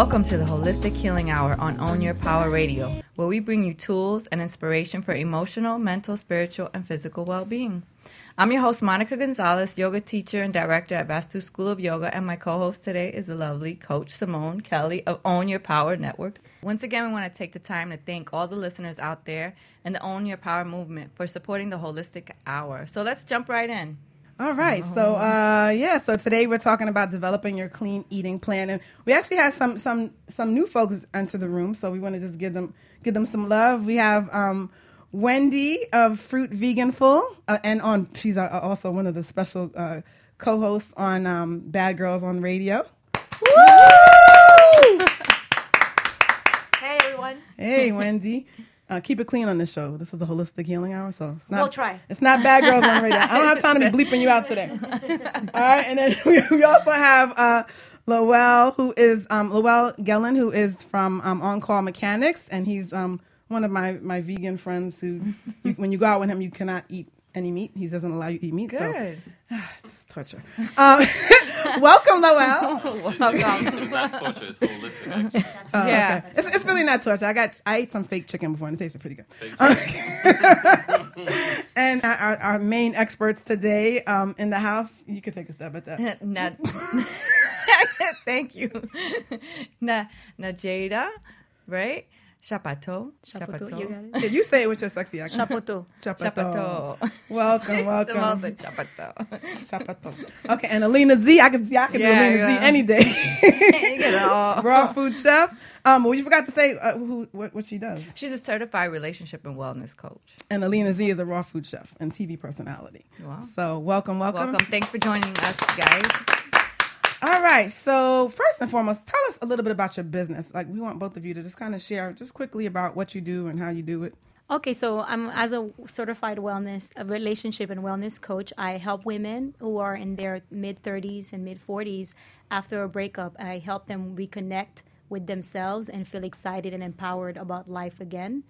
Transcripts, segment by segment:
Welcome to the Holistic Healing Hour on Own Your Power Radio, where we bring you tools and inspiration for emotional, mental, spiritual, and physical well being. I'm your host, Monica Gonzalez, yoga teacher and director at Vastu School of Yoga, and my co host today is the lovely Coach Simone Kelly of Own Your Power Networks. Once again, we want to take the time to thank all the listeners out there and the Own Your Power movement for supporting the Holistic Hour. So let's jump right in. All right. So uh, yeah. So today we're talking about developing your clean eating plan, and we actually had some some some new folks enter the room. So we want to just give them give them some love. We have um, Wendy of Fruit Veganful, uh, and on she's uh, also one of the special uh, co-hosts on um, Bad Girls on Radio. Woo! Hey everyone. Hey, Wendy. Uh, keep it clean on this show. This is a holistic healing hour, so it's not. We'll try. It's not bad girls on the radio. I don't have time to be bleeping you out today. All right, and then we, we also have uh, Lowell, who is um, Lowell Gellin, who is from um, On Call Mechanics, and he's um, one of my my vegan friends. Who, you, when you go out with him, you cannot eat any meat. He doesn't allow you to eat meat. Good. So it's torture. Um, welcome, Lowell. Welcome. It's not torture, it's holistic, actually. Oh, Yeah. okay. It's, it's really not torture. I got I ate some fake chicken before and it tasted pretty good. and our, our- our main experts today um, in the house, you could take a stab at that. Na- Thank you. Na Najeda, right? Chapato. Chapoto, you got it. Yeah, you say it with your sexy accent. Chapoto. Chapato. Chapato. Welcome, Simone welcome. said Chapato. Chapato. Okay, and Alina Z, I can, yeah, I can Yeah, do Alina yeah. Z any day. You get it all. Raw food chef. Um, well, you forgot to say uh, who what, what she does. She's a certified relationship and wellness coach. And Alina Z is a raw food chef and TV personality. Wow. So welcome, welcome. Welcome. Thanks for joining us, guys. All right. So first and foremost, tell us a little bit about your business. Like we want both of you to just kind of share just quickly about what you do and how you do it. Okay, so I'm as a certified wellness, a relationship and wellness coach. I help women who are in their mid 30s and mid 40s after a breakup. I help them reconnect with themselves and feel excited and empowered about life again,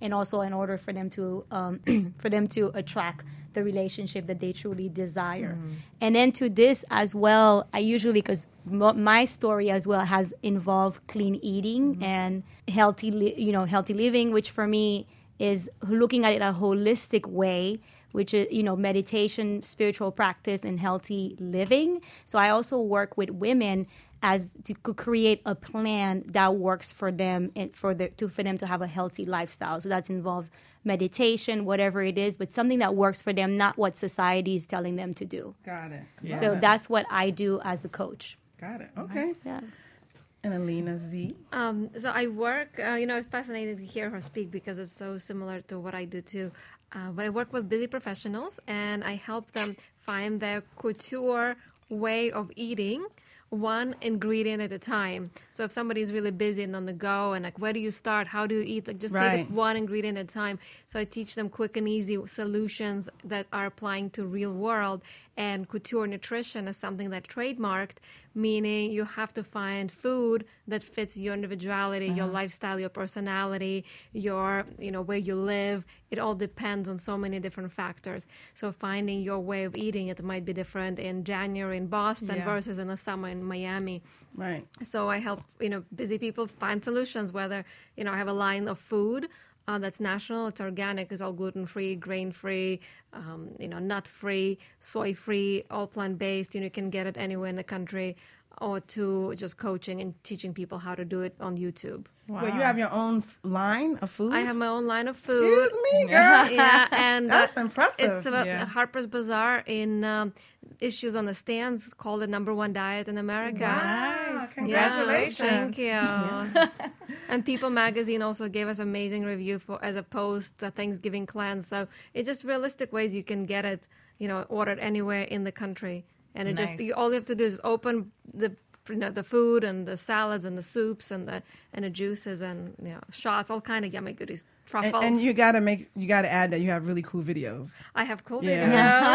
and also in order for them to um, for them to attract the relationship that they truly desire. Mm-hmm. And then to this as well, I usually because my story as well has involved clean eating mm-hmm. and healthy, li- you know, healthy living, which for me is looking at it a holistic way which is you know meditation spiritual practice and healthy living. So i also work with women as to create a plan that works for them and for the to for them to have a healthy lifestyle. So that involves meditation whatever it is but something that works for them not what society is telling them to do Got it. so Got that's what i do as a coach got it. Okay. yeah And Alina Z. Um, so I work, uh, you know, it's fascinating to hear her speak because it's so similar to what I do too. Uh, but I work with busy professionals and I help them find their couture way of eating one ingredient at a time. So if somebody's really busy and on the go and like, where do you start? How do you eat? Like, just take Right. it one ingredient at a time. So I teach them quick and easy solutions that are applying to real world. And couture nutrition is something that trademarked, meaning you have to find food that fits your individuality, your uh-huh. lifestyle, your personality, your you know where you live. It all depends on so many different factors. So finding your way of eating it might be different in January in Boston Yeah. versus in the summer in Miami. Right. So I help you know busy people find solutions. Whether you know I have a line of food uh, that's national, it's organic, it's all gluten free, grain free, um, you know nut free, soy free, all plant based. You know you can get it anywhere in the country, or to just coaching and teaching people how to do it on YouTube. Well, you have your own f- line of food. I have my own line of food. Excuse me, girl. Yeah, and uh, That's impressive. It's about Yeah. Harper's Bazaar in um, issues on the stands called the number one diet in America. Wow, Yeah, congratulations. thank you. and People Magazine also gave us amazing review for as a post the Thanksgiving cleanse. So it's just realistic ways you can get it, you know, ordered anywhere in the country. And it just you, all you have to do is open the you know the food and the salads and the soups and the and the juices and you know shots, all kind of yummy goodies, and, truffles. and you gotta make you gotta add that you have really cool videos. I have cool Yeah.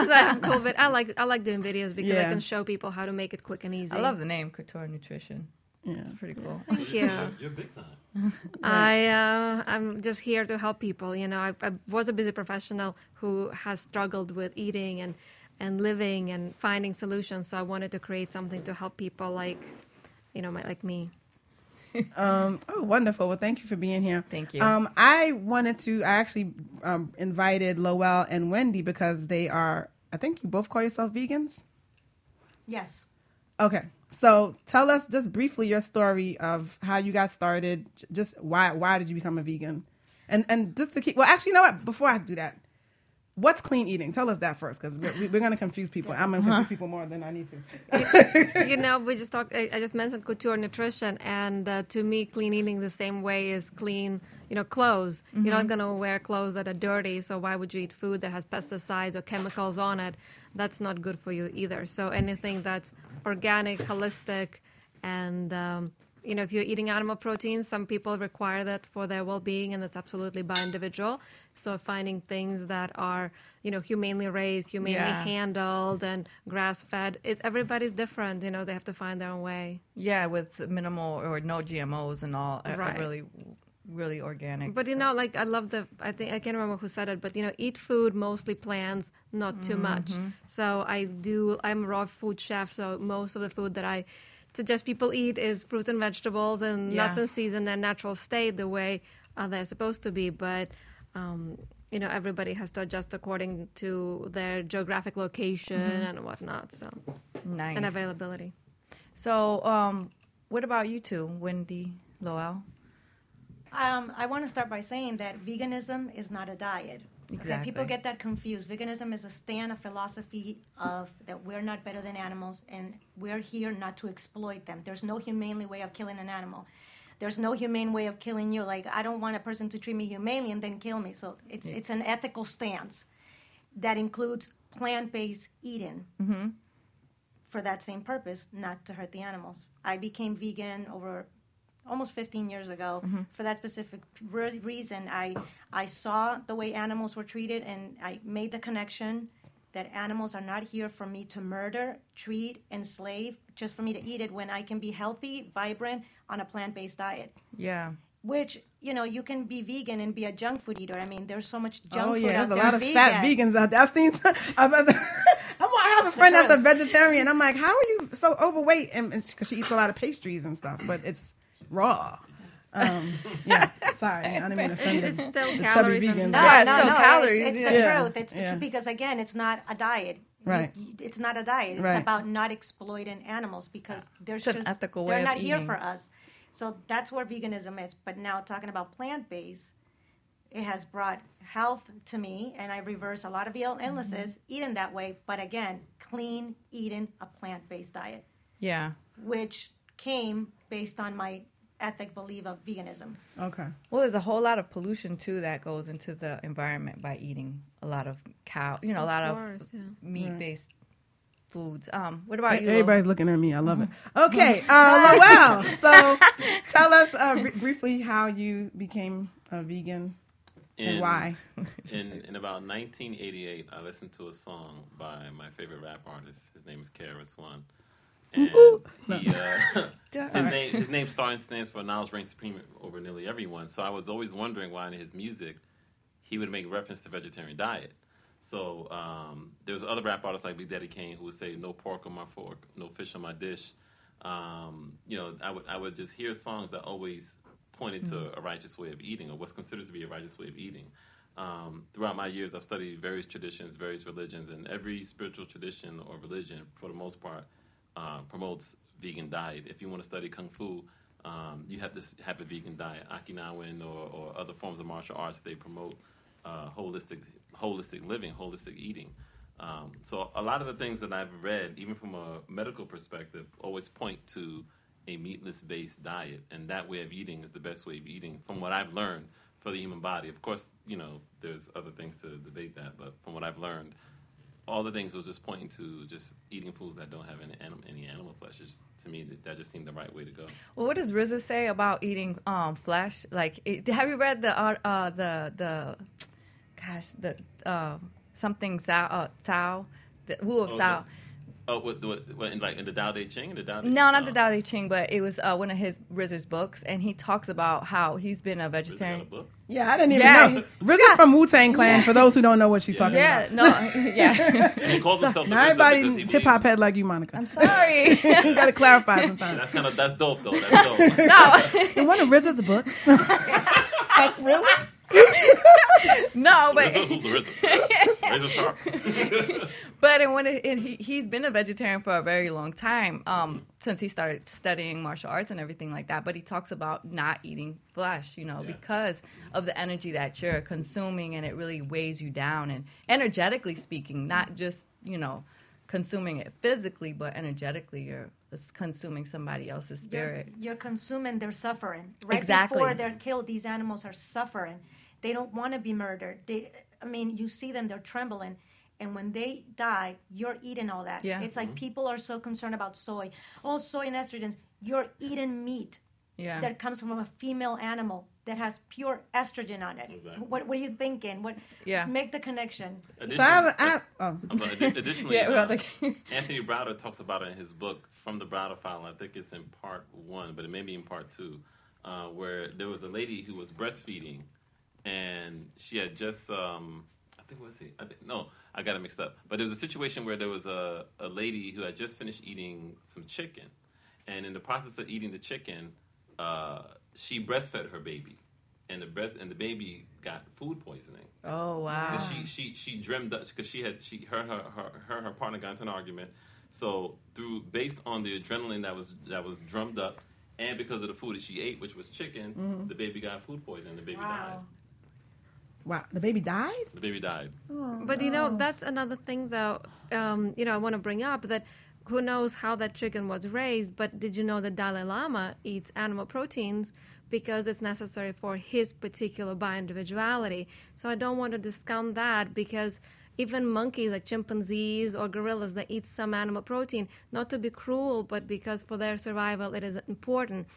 videos. I have cool vid- I like I like doing videos because Yeah. I can show people how to make it quick and easy. I love the name Couture Nutrition. Yeah. It's pretty cool. Thank you. You're, you're big time. I uh, I'm just here to help people. You know, I, I was a busy professional who has struggled with eating and and living and finding solutions. So I wanted to create something to help people like, you know, my, like me. Um, oh, wonderful. Well, thank you for being here. Thank you. Um, I wanted to, I actually um, invited Lowell and Wendy because they are, I think you both call yourself vegans. Yes. Okay. So tell us just briefly your story of how you got started. Just why why did you become a vegan? And and just to keep well, actually, you know what? Before I do that, what's clean eating? Tell us that first, because we're, we're going to confuse people. I'm going to confuse people more than I need to. you know, we just talked. I, I just mentioned couture nutrition, and uh, to me, clean eating the same way is clean. You know, clothes. You're not gonna wear clothes that are dirty. So why would you eat food that has pesticides or chemicals on it? That's not good for you either. So anything that's organic, holistic, and um, you know, if you're eating animal protein, some people require that for their well-being, and that's absolutely by individual. So finding things that are, you know, humanely raised, humanely Yeah. handled, and grass-fed. It, everybody's different. You know, they have to find their own way. Yeah, with minimal or no GMOs and all. a- a really, really organic. But you stuff. know, like I love the. I think I can't remember who said it, but you know, eat food mostly plants, not too much. Mm-hmm. So I do. I'm a raw food chef, so most of the food that I suggest people eat is fruits and vegetables and nuts and seeds in their natural state, the way uh, they're supposed to be. But um, you know, everybody has to adjust according to their geographic location Mm-hmm. and whatnot. So nice. and availability. So, um, what about you two, Wendy, Lowell? Um, I want to start by saying that veganism is not a diet. Okay, people get that confused. Veganism is a stand, a philosophy of that we're not better than animals, and we're here not to exploit them. There's no humanely way of killing an animal. There's no humane way of killing you. Like I don't want a person to treat me humanely and then kill me. So it's it's an ethical stance that includes plant-based eating mm-hmm. for that same purpose, not to hurt the animals. I became vegan over almost 15 years ago mm-hmm. for that specific re- reason. I I saw the way animals were treated, and I made the connection that animals are not here for me to murder, treat, enslave, just for me to eat it. When I can be healthy, vibrant on a plant-based diet. Yeah. Which you know you can be vegan and be a junk food eater. I mean, there's so much junk oh food yeah, out there's a there lot of vegan. fat vegans out there. I've seen. I've, I have a friend that's a vegetarian. I'm like, how are you so overweight? And because she eats a lot of pastries and stuff, but it's raw. Um, yeah, sorry, I didn't mean to offend It's still the calories chubby and vegans. No, Yeah, no, still no. calories, It's, it's the Yeah, truth. It's the yeah. truth because again, it's not a diet. Right. it's not a diet. It's Right. about not exploiting animals because there's It's an just ethical they're way of not here eating. for us. So that's where veganism is. But now talking about plant based, it has brought health to me, and I reverse a lot of ill- illnesses Mm-hmm. eating that way. But again, clean eating a plant based diet, Yeah. which came based on my ethic belief of veganism. Okay. Well, there's a whole lot of pollution too that goes into the environment by eating a lot of cow, you know, a lot course, of yeah. meat-based foods. Um, what about you? Lo? Everybody's looking at me. I love it. Okay, uh, Lowell. So, tell us uh, br- briefly how you became a vegan and why. In in about 1988, I listened to a song by my favorite rap artist. His name is KRS One, and he, uh, his name his name starting stands for knowledge reigns supreme over nearly everyone. So I was always wondering why in his music he would make reference to vegetarian diet. So um, there's other rap artists like Big Daddy Kane who would say no pork on my fork, no fish on my dish. Um, you know, I would I would just hear songs that always pointed to a righteous way of eating or what's considered to be a righteous way of eating. Um, throughout my years, I've studied various traditions, various religions, and every spiritual tradition or religion, for the most part, uh, promotes vegan diet. If you want to study kung fu, um, you have to have a vegan diet. Okinawan or, or other forms of martial arts, they promote uh, holistic holistic living, holistic eating. Um, so a lot of the things that I've read, even from a medical perspective, always point to a meatless based diet, and that way of eating is the best way of eating, from what I've learned for the human body. Of course, you know, there's other things to debate that, but from what I've learned, all the things was just pointing to just eating foods that don't have any animal, any animal flesh. It's, to me, that, that just seemed the right way to go. Well, what does RZA say about eating um, flesh? Like, it, have you read the art, uh, the the, gosh, the uh, something Sao, uh, Sao, the Wu of Oh, Sao? Oh, what, what, what, in, like in the Tao Te Ching? The Tao Te No, not the Tao Te Ching, but it was uh, one of his RZA's books, and he talks about how he's been a Got a vegetarian. book? Yeah, I didn't even Yeah. know. RZA's from Wu Tang Clan. For those who don't know what she's talking about. Yeah, no, yeah. And he calls himself the Not RZA everybody hip hop believes- head like you, Monica. I'm sorry. you got to clarify sometimes. That's kind of that's dope though. That's dope. no, In one of RZA's books. really? no, but RZA, who's the RZA? Razor Sharp. But and when it, and he he's been a vegetarian for a very long time, um, since he started studying martial arts and everything like that. But he talks about not eating flesh, you know, Yeah. because of the energy that you're consuming, and it really weighs you down. And energetically speaking, not just you know consuming it physically, but energetically, you're consuming somebody else's You're, spirit. you're consuming their suffering. Right Exactly. before they're killed, these animals are suffering. They don't want to be murdered. They, I mean, you see them; they're trembling. And when they die, you're eating all that. Yeah. It's like people are so concerned about soy. Oh, soy and estrogens. You're eating meat Yeah. that comes from a female animal that has pure estrogen on it. Exactly. What, what are you thinking? What? Yeah. Make the connection. So I Additionally, I oh. I'm sorry, addi- additionally, Yeah, uh, Anthony Browder talks about it in his book From the Browder File. I think it's in part one, but it may be in part two, uh, where there was a lady who was breastfeeding, and she had just, um, I think what was it? I think no, I got it mixed up. But there was a situation where there was a, a lady who had just finished eating some chicken, and in the process of eating the chicken, uh, she breastfed her baby, and the breast and the baby got food poisoning. oh wow. She she she dreamed that because she had she her her, her her her partner got into an argument. So through based on the adrenaline that was that was drummed up, and because of the food that she ate, which was chicken, the baby got food poisoning. The baby died. Wow. Wow. The baby died? The baby died. But you know, that's another thing, though. Um, you know, I want to bring up that who knows how that chicken was raised. But did you know that Dalai Lama eats animal proteins because it's necessary for his particular bioindividuality? So I don't want to discount that because even monkeys like chimpanzees or gorillas that eat some animal protein, not to be cruel, but because for their survival it is important.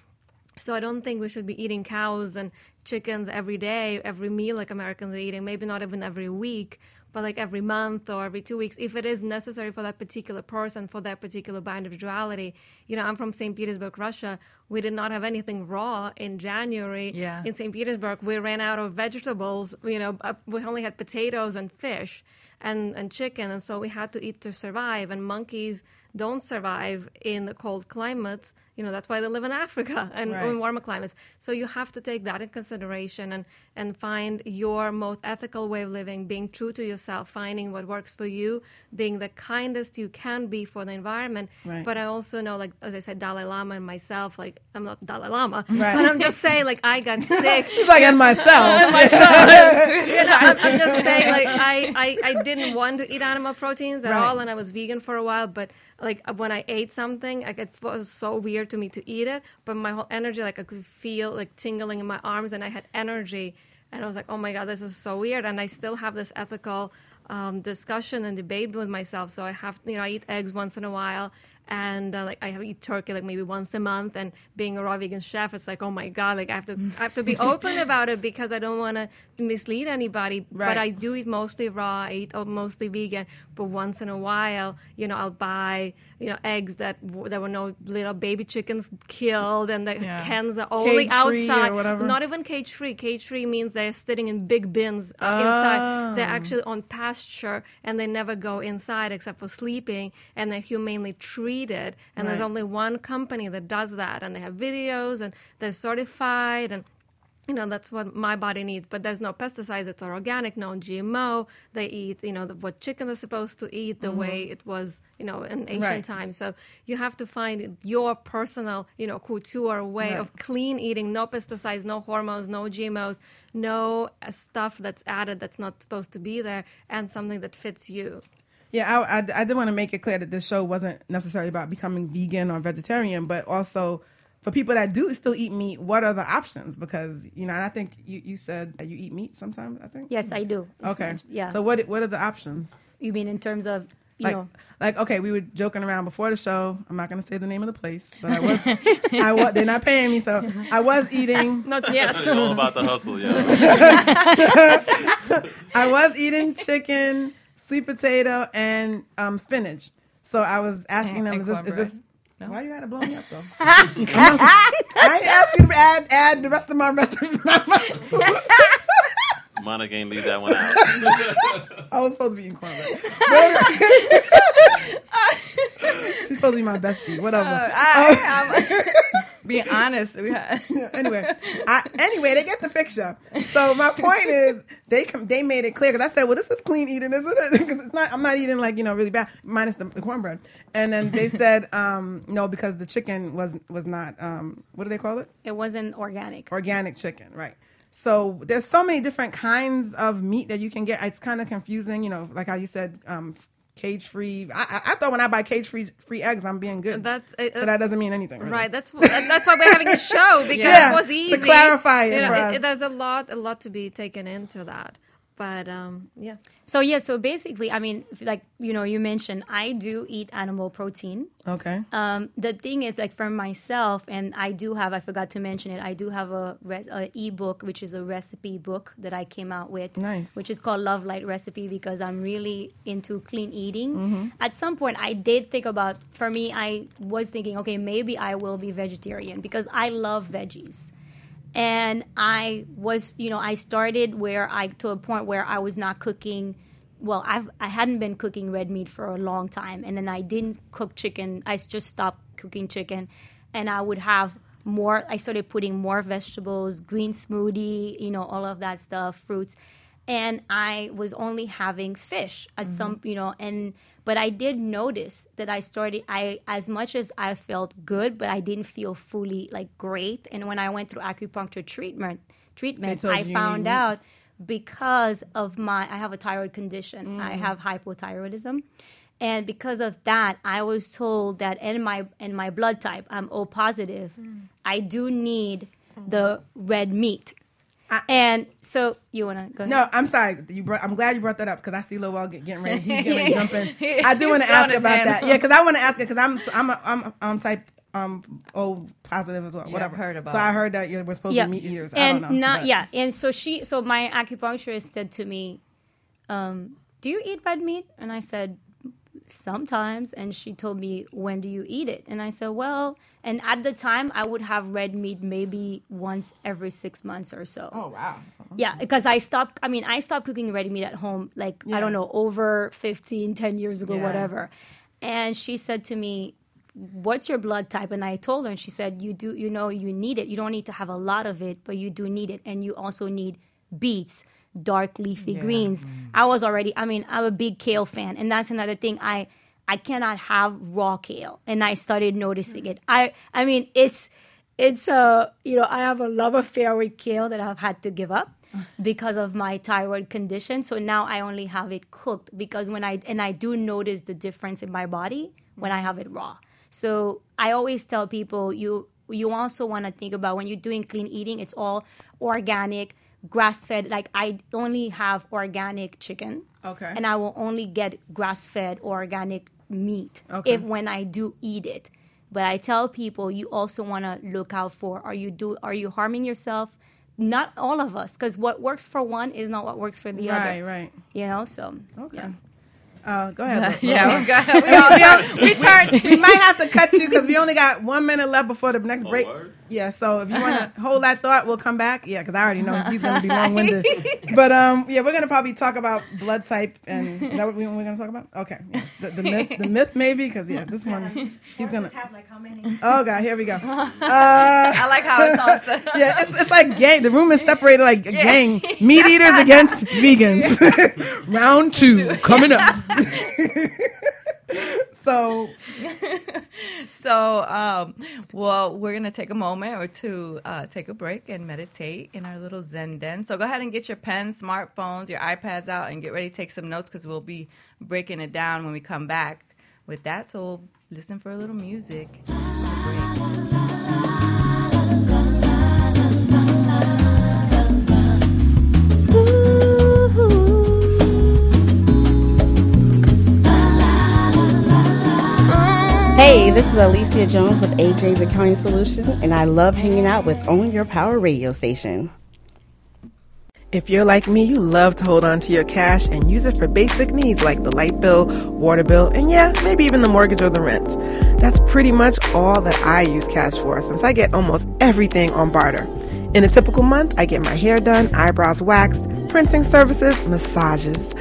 So I don't think we should be eating cows and chickens every day, every meal like Americans are eating. Maybe not even every week, but like every month or every two weeks, if it is necessary for that particular person, for that particular individuality. You know, I'm from St. Petersburg, Russia. We did not have anything raw in January. Yeah. In St. Petersburg, we ran out of vegetables. You know, uh, we only had potatoes and fish and, and chicken, and so we had to eat to survive. And monkeys don't survive in the cold climates. You know, that's why they live in Africa and Right. in warmer climates. So you have to take that in consideration and, and find your most ethical way of living, being true to yourself, finding what works for you, being the kindest you can be for the environment. Right. But I also know, like, as I said, Dalai Lama and myself, like, I'm not Dalai Lama, Right. but I'm just saying, like, I got sick. She's like, and myself. you know, I'm, I'm just saying, like, I, I, I didn't want to eat animal proteins at all, and I was vegan for a while. But like when I ate something, like it was so weird to me to eat it. But my whole energy, like I could feel like tingling in my arms, and I had energy, and I was like, oh my god, this is so weird. And I still have this ethical um, discussion and debate with myself. So I have, you know, I eat eggs once in a while. And uh, like I have eat turkey like maybe once a month, and being a raw vegan chef, it's like oh my god, like I have to I have to be open about it because I don't want to mislead anybody. Right. But I do eat mostly raw, I eat uh, mostly vegan. But once in a while, you know, I'll buy you know eggs that w- there were no little baby chickens killed, and the Yeah. hens are only outside. Not even cage free. Cage free means they're sitting in big bins Oh. inside. They're actually on pasture, and they never go inside except for sleeping, and they're humanely treated. And there's only one company that does that, and they have videos, and they're certified, and you know that's what my body needs but there's no pesticides. It's organic no gmo they eat you know the, what chicken is supposed to eat the way it was you know in ancient Right. times. So you have to find your personal you know couture way Right. of clean eating. No pesticides no hormones no gmos no uh, stuff that's added that's not supposed to be there and something that fits you. Yeah, I, I, I did want to make it clear that this show wasn't necessarily about becoming vegan or vegetarian, but also for people that do still eat meat, what are the options? Because you know, and I think you, you said that you eat meat sometimes. I think. Yes, I do. It's Okay. not- Yeah. So what what are the options? you mean in terms of you Like, know? like okay, we were joking around before the show. I'm not going to say the name of the place, but I was, I was. They're not paying me, so I was eating. not yet It's all about the hustle, yeah. I was eating chicken, sweet potato, and um, spinach. So I was asking them, And is this, is this cornbread. No? why you had to blow me up though? I'm not- I ain't asking to add add the rest of my recipe. I Monica ain't leave that one out. I was supposed to be eating cornbread. She's supposed to be my bestie. Whatever. Uh, I, I'm being honest. We had, anyway, I, anyway, they get the picture. So my point is, they com- they made it clear because I said, "Well, this is clean eating, isn't it?" Because it's not. I'm not eating like you know really bad, minus the, the cornbread. And then they said, um, "No, because the chicken was was not. Um, what do they call it? It wasn't organic. Organic chicken, right?" So there's so many different kinds of meat that you can get. It's kind of confusing, you know, like how you said, um, cage free. I, I, thought when I buy cage free free eggs, I'm being good. That's uh, so that doesn't mean anything, really. Right. That's that's why we're having a show because Yeah, it was to easy clarify it You know, for it- us. it- there's a lot, a lot to be taken into that. But um, yeah, So yeah, so basically, I mean, like you know, you mentioned I do eat animal protein. Okay. Um, the thing is, like for myself, and I do have, I forgot to mention it, I do have a, res- a ebook, which is a recipe book that I came out with. Nice. Which is called Love Light Recipe because I'm really into clean eating. Mm-hmm. At some point, I did think about, for me, I was thinking, okay, maybe I will be vegetarian because I love veggies. And I was, you know, I started where I, to a point where I was not cooking well, I've I hadn't been cooking red meat for a long time, and then I didn't cook chicken. I just stopped cooking chicken, and I would have more. I started putting more vegetables, green smoothie, you know, all of that stuff, fruits, and I was only having fish at some, mm-hmm. you know, and but I did notice that I started. I as much as I felt good, but I didn't feel fully like great. And when I went through acupuncture treatment, treatment, I found out because of my I have a thyroid condition. I have hypothyroidism. And because of that, I was told that in my in my blood type, I'm O positive. I do need the red meat. And so you want to go ahead? No, I'm sorry. You brought, I'm glad you brought that up because I see Lowell get, getting ready. He's getting ready to jump in. I do want to ask about hand that. Yeah, because I want to ask it because I'm I'm a, I'm I'm type um O positive as well. Yeah, Whatever. I've heard about So I heard that you were supposed yeah. to be meat eaters. I and don't know. not but- yeah. And so she, so my acupuncturist said to me, um, "Do you eat red meat?" And I said, "Sometimes." And she told me, "When do you eat it?" And I said, "Well." And at the time, I would have red meat maybe once every six months or so. Oh wow. Yeah, because I stopped. I mean, I stopped cooking red meat at home, like I don't know, over 15, 10 years ago, Yeah. whatever. And she said to me, "What's your blood type?" And I told her, and she said, "You do, you know, you need it. You don't need to have a lot of it, but you do need it, and you also need beets, dark leafy greens." Mm. I was already. I mean, I'm a big kale fan, and that's another thing. I I cannot have raw kale, and I started noticing it. I I mean, it's it's a you know I have a love affair with kale that I've had to give up because of my thyroid condition. So now I only have it cooked because when I and I do notice the difference in my body when I have it raw. So I always tell people you you also want to think about when you're doing clean eating, it's all organic, grass fed. Like I only have organic chicken. Okay. And I will only get grass fed organic meat Okay. if when I do eat it. But I tell people you also want to look out for are you do are you harming yourself? Not all of us, because what works for one is not what works for the Right. other. Right. right. You know, so Okay. yeah. Uh, go ahead. Lo- yeah, we got we all we, all, we turned. We might have to cut you because we only got one minute left before the next Oh, break. word? Yeah, so if you want to hold that thought, we'll come back. Yeah, because I already know he's going to be long winded. but um, yeah, we're going to probably talk about blood type and is that what we, we're going to talk about? Okay, yeah. the, the myth, the myth maybe because yeah, this one he's gonna. Have like how many? Oh god, here we go. Uh, I like how it's all yeah, it's, it's like gang. The room is separated like a gang. Meat eaters against vegans. Round two coming up. so So, um, well, we're gonna take a moment or two, uh, take a break and meditate in our little Zen den. So go ahead and get your pens, smartphones, your iPads out, and get ready to take some notes because we'll be breaking it down when we come back with that. So we'll listen for a little music. Hey, this is Alicia Jones with AJ's Accounting Solutions, and I love hanging out with Own Your Power radio station. If you're like me, you love to hold on to your cash and use it for basic needs like the light bill, water bill, and yeah, maybe even the mortgage or the rent. That's pretty much all that I use cash for since I get almost everything on barter. In a typical month, I get my hair done, eyebrows waxed, printing services, massages,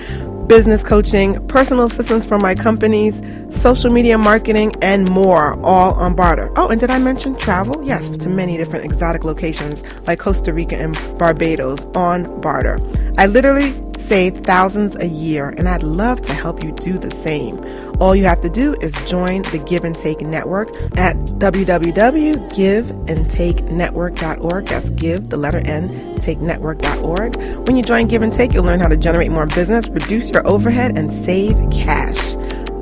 business coaching, personal assistance for my companies, social media marketing, and more, all on barter. Oh, and did I mention travel? Yes, to many different exotic locations like Costa Rica and Barbados on barter. I literally save thousands a year, and I'd love to help you do the same. All you have to do is join the Give and Take Network at www.giveandtakenetwork.org. That's give, the letter N, takenetwork.org. When you join Give and Take, you'll learn how to generate more business, reduce your overhead, and save cash.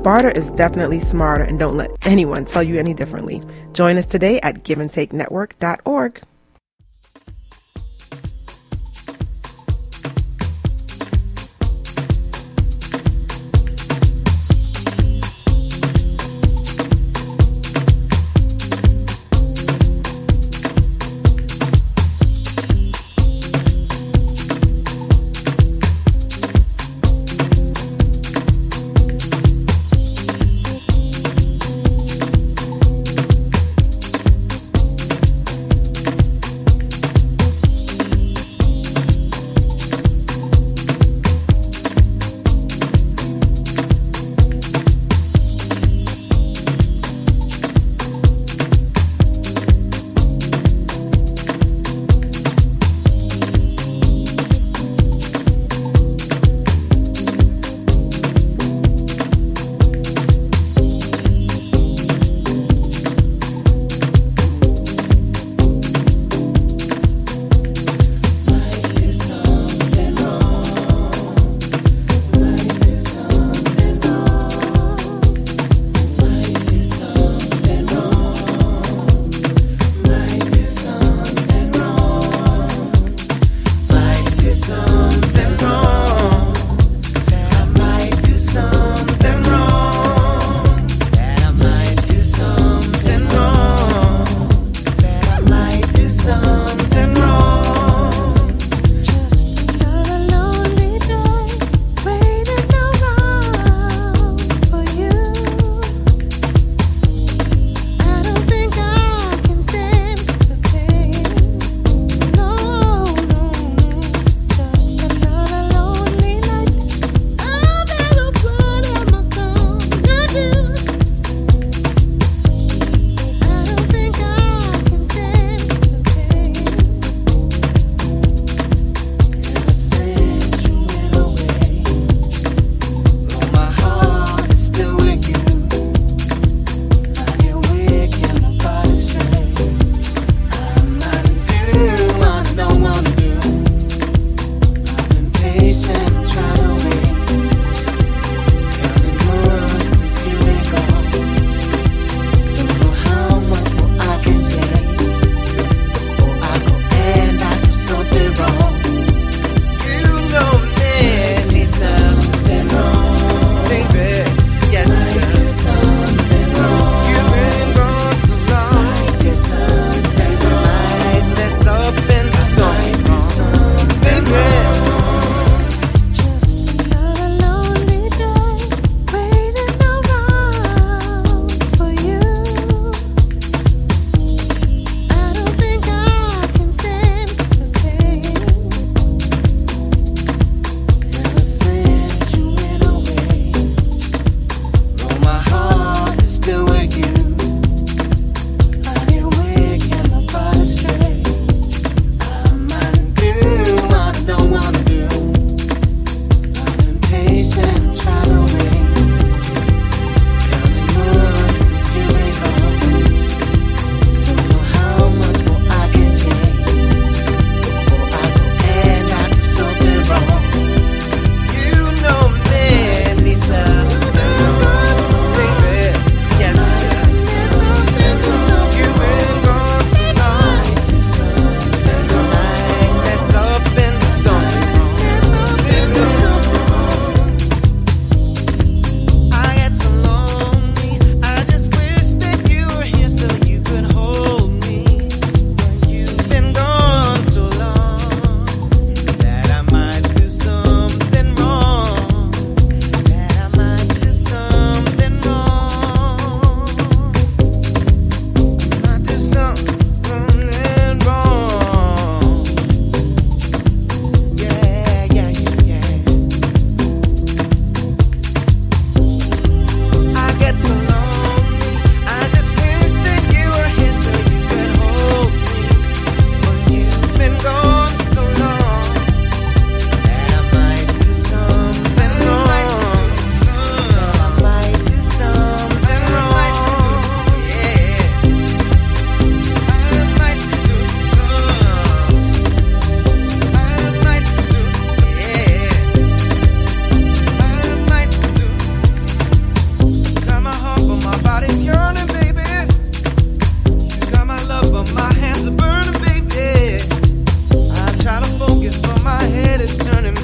Barter is definitely smarter, and don't let anyone tell you any differently. Join us today at giveandtakenetwork.org.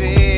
easy.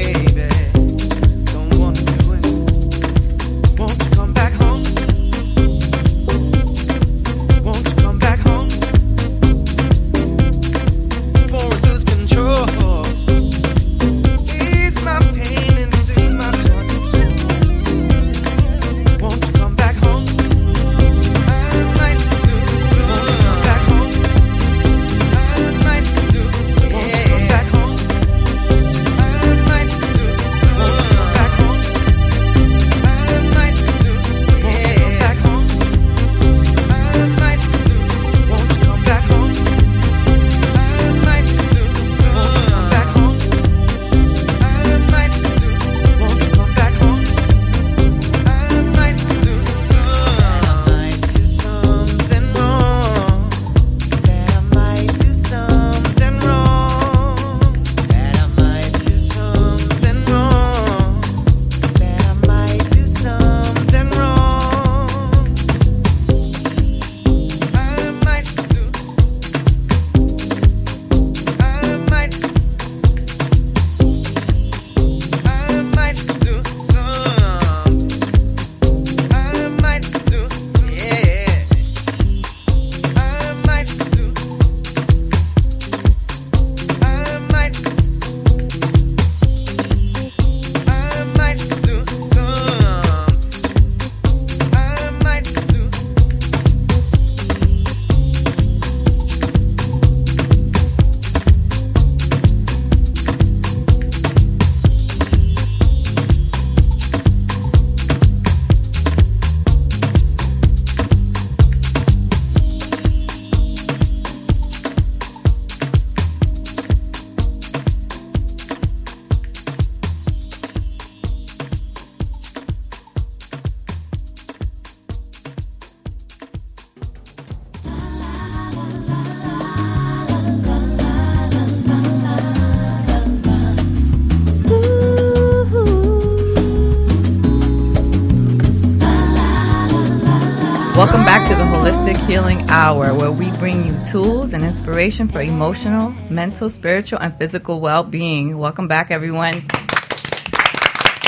Healing Hour, where we bring you tools and inspiration for emotional, mental, spiritual, and physical well being. Welcome back, everyone.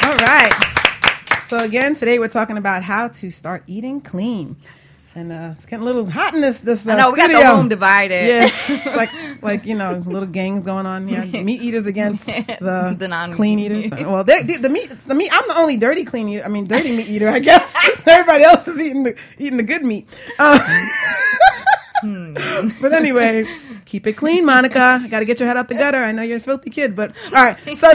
All right. So again, today we're talking about how to start eating clean. And uh, it's getting a little hot in this this uh, I know we got studio. the room divided. Yeah, like like you know, little gangs going on here. Meat eaters against the, The non- clean eaters. Well, they, they, the meat, the meat. I'm the only dirty clean eater. I mean, dirty meat eater. I guess everybody else is eating the eating the good meat. Uh, but anyway, keep it clean, Monica. I got to get your head out the gutter. I know you're a filthy kid, but all right. So, all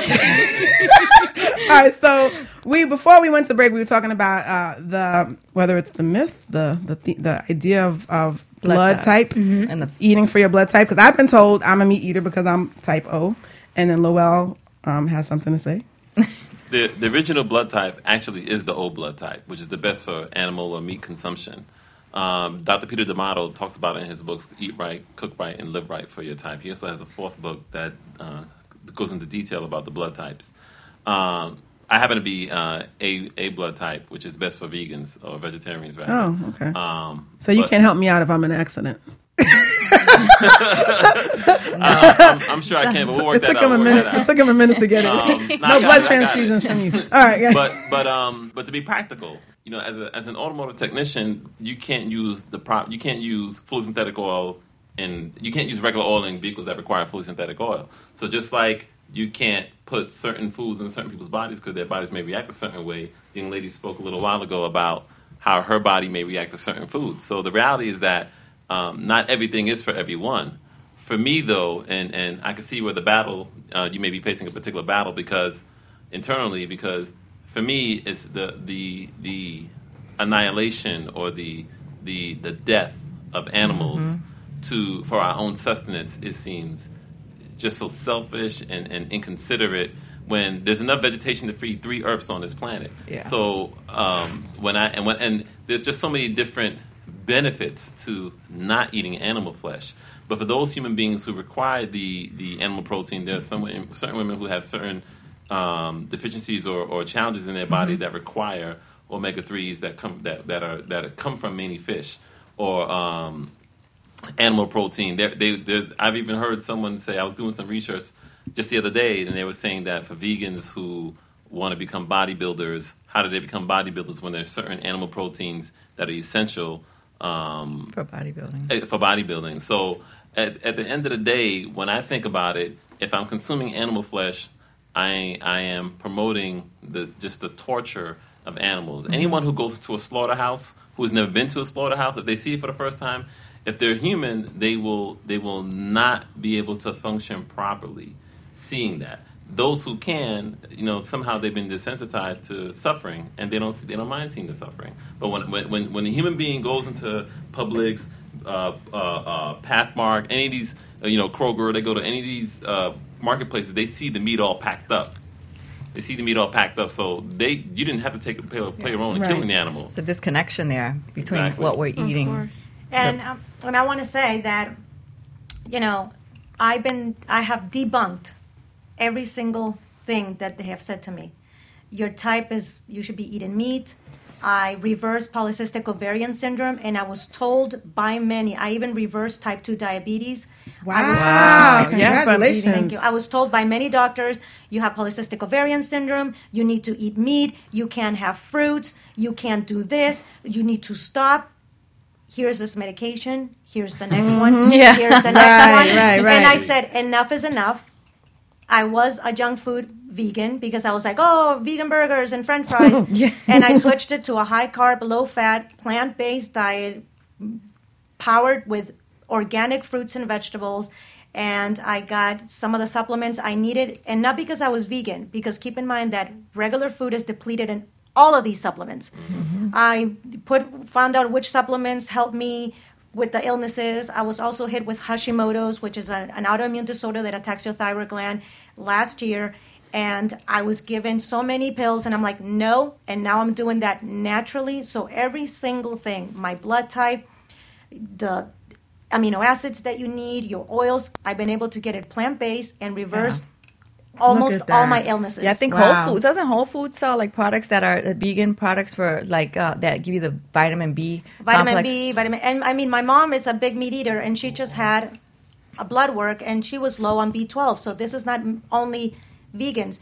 right. So we before we went to break, we were talking about uh, the whether it's the myth, the the the, the idea of of Blood blood, type. types, And the- eating for your blood type. Because I've been told I'm a meat eater because I'm type O, and then Lowell um, has something to say. The, the original blood type actually is the O blood type, which is the best for animal or meat consumption. Um, Dr. Peter D'Adamo talks about it in his books, Eat Right, Cook Right, and Live Right for Your Type. He also has a fourth book that uh, goes into detail about the blood types. Um, I happen to be uh, a, a blood type, which is best for vegans or vegetarians, rather. Oh, okay. Um, So you but, can't help me out if I'm in an accident. uh, I'm, I'm sure I can, but we'll work It that took out. him a minute. It took him a minute to get it. Um, no, no blood it, it. transfusions from you. All right. yeah. but but um but to be practical, you know, as a as an automotive technician, you can't use the prop you can't use fully synthetic oil and you can't use regular oil in vehicles that require fully synthetic oil. So just like you can't put certain foods in certain people's bodies because their bodies may react a certain way. The young lady spoke a little while ago about how her body may react to certain foods. So the reality is that um, not everything is for everyone. For me, though, and, and I can see where the battle, uh, you may be facing a particular battle because internally, because for me, it's the, the, the annihilation or the, the, the death of animals to, for our own sustenance, it seems just so selfish and, and inconsiderate when there's enough vegetation to feed three Earths on this planet. Yeah. So um, when I and when and there's just so many different benefits to not eating animal flesh. But for those human beings who require the, the animal protein, there are some women- certain women who have certain um, deficiencies or, or challenges in their body that require omega threes that come that, that are that come from many fish or um, animal protein. There, they, there's- I've even heard someone say I was doing some research just the other day, and they were saying that for vegans who want to become bodybuilders, how do they become bodybuilders when there's certain animal proteins that are essential um, For bodybuilding. eh, for bodybuilding? So at, at the end of the day, when I think about it, if I'm consuming animal flesh, I I am promoting the just the torture of animals. Anyone who goes to a slaughterhouse who has never been to a slaughterhouse, if they see it for the first time, if they're human, they will they will not be able to function properly seeing that. Those who can, you know, somehow they've been desensitized to suffering, and they don't they don't mind seeing the suffering. But when when when, when a human being goes into Publix, uh, uh, uh, Pathmark, any of these, uh, you know, Kroger, they go to any of these uh, marketplaces, they see the meat all packed up. They see the meat all packed up, so they you didn't have to take play, play a role in Right. killing the animals. It's a disconnection there between Exactly. what we're Of eating. Course. And um, and I want to say that, you know, I've been I have debunked every single thing that they have said to me. Your type is you should be eating meat. I reversed polycystic ovarian syndrome, and I was told by many. I even reversed type two diabetes. I was Wow! Wow. Yeah, Congratulations. Thank you. I was told by many doctors, you have polycystic ovarian syndrome, you need to eat meat, you can't have fruits, you can't do this, you need to stop. Here's this medication, here's the next one, mm-hmm. Yeah. here's the next Right, one. right, And I said, enough is enough. I was a junk food vegan because I was like, oh, vegan burgers and french fries. Yeah. And I switched it to a high carb, low fat, plant based diet powered with organic fruits and vegetables and I got some of the supplements I needed and not because I was vegan because keep in mind that regular food is depleted in all of these supplements. Mm-hmm. I put found out which supplements helped me with the illnesses. I was also hit with Hashimoto's, which is a, an autoimmune disorder that attacks your thyroid gland last year. And I was given so many pills, and I'm like, no. And now I'm doing that naturally. So every single thing, my blood type, the amino acids that you need, your oils, I've been able to get it plant based and reversed almost all my illnesses. Yeah, I think Wow. Whole Foods doesn't Whole Foods sell like products that are uh, vegan products for like uh, that give you the vitamin B, vitamin complex? B, vitamin. And I mean, my mom is a big meat eater, and she just had a blood work, and she was low on B12. So this is not only vegans.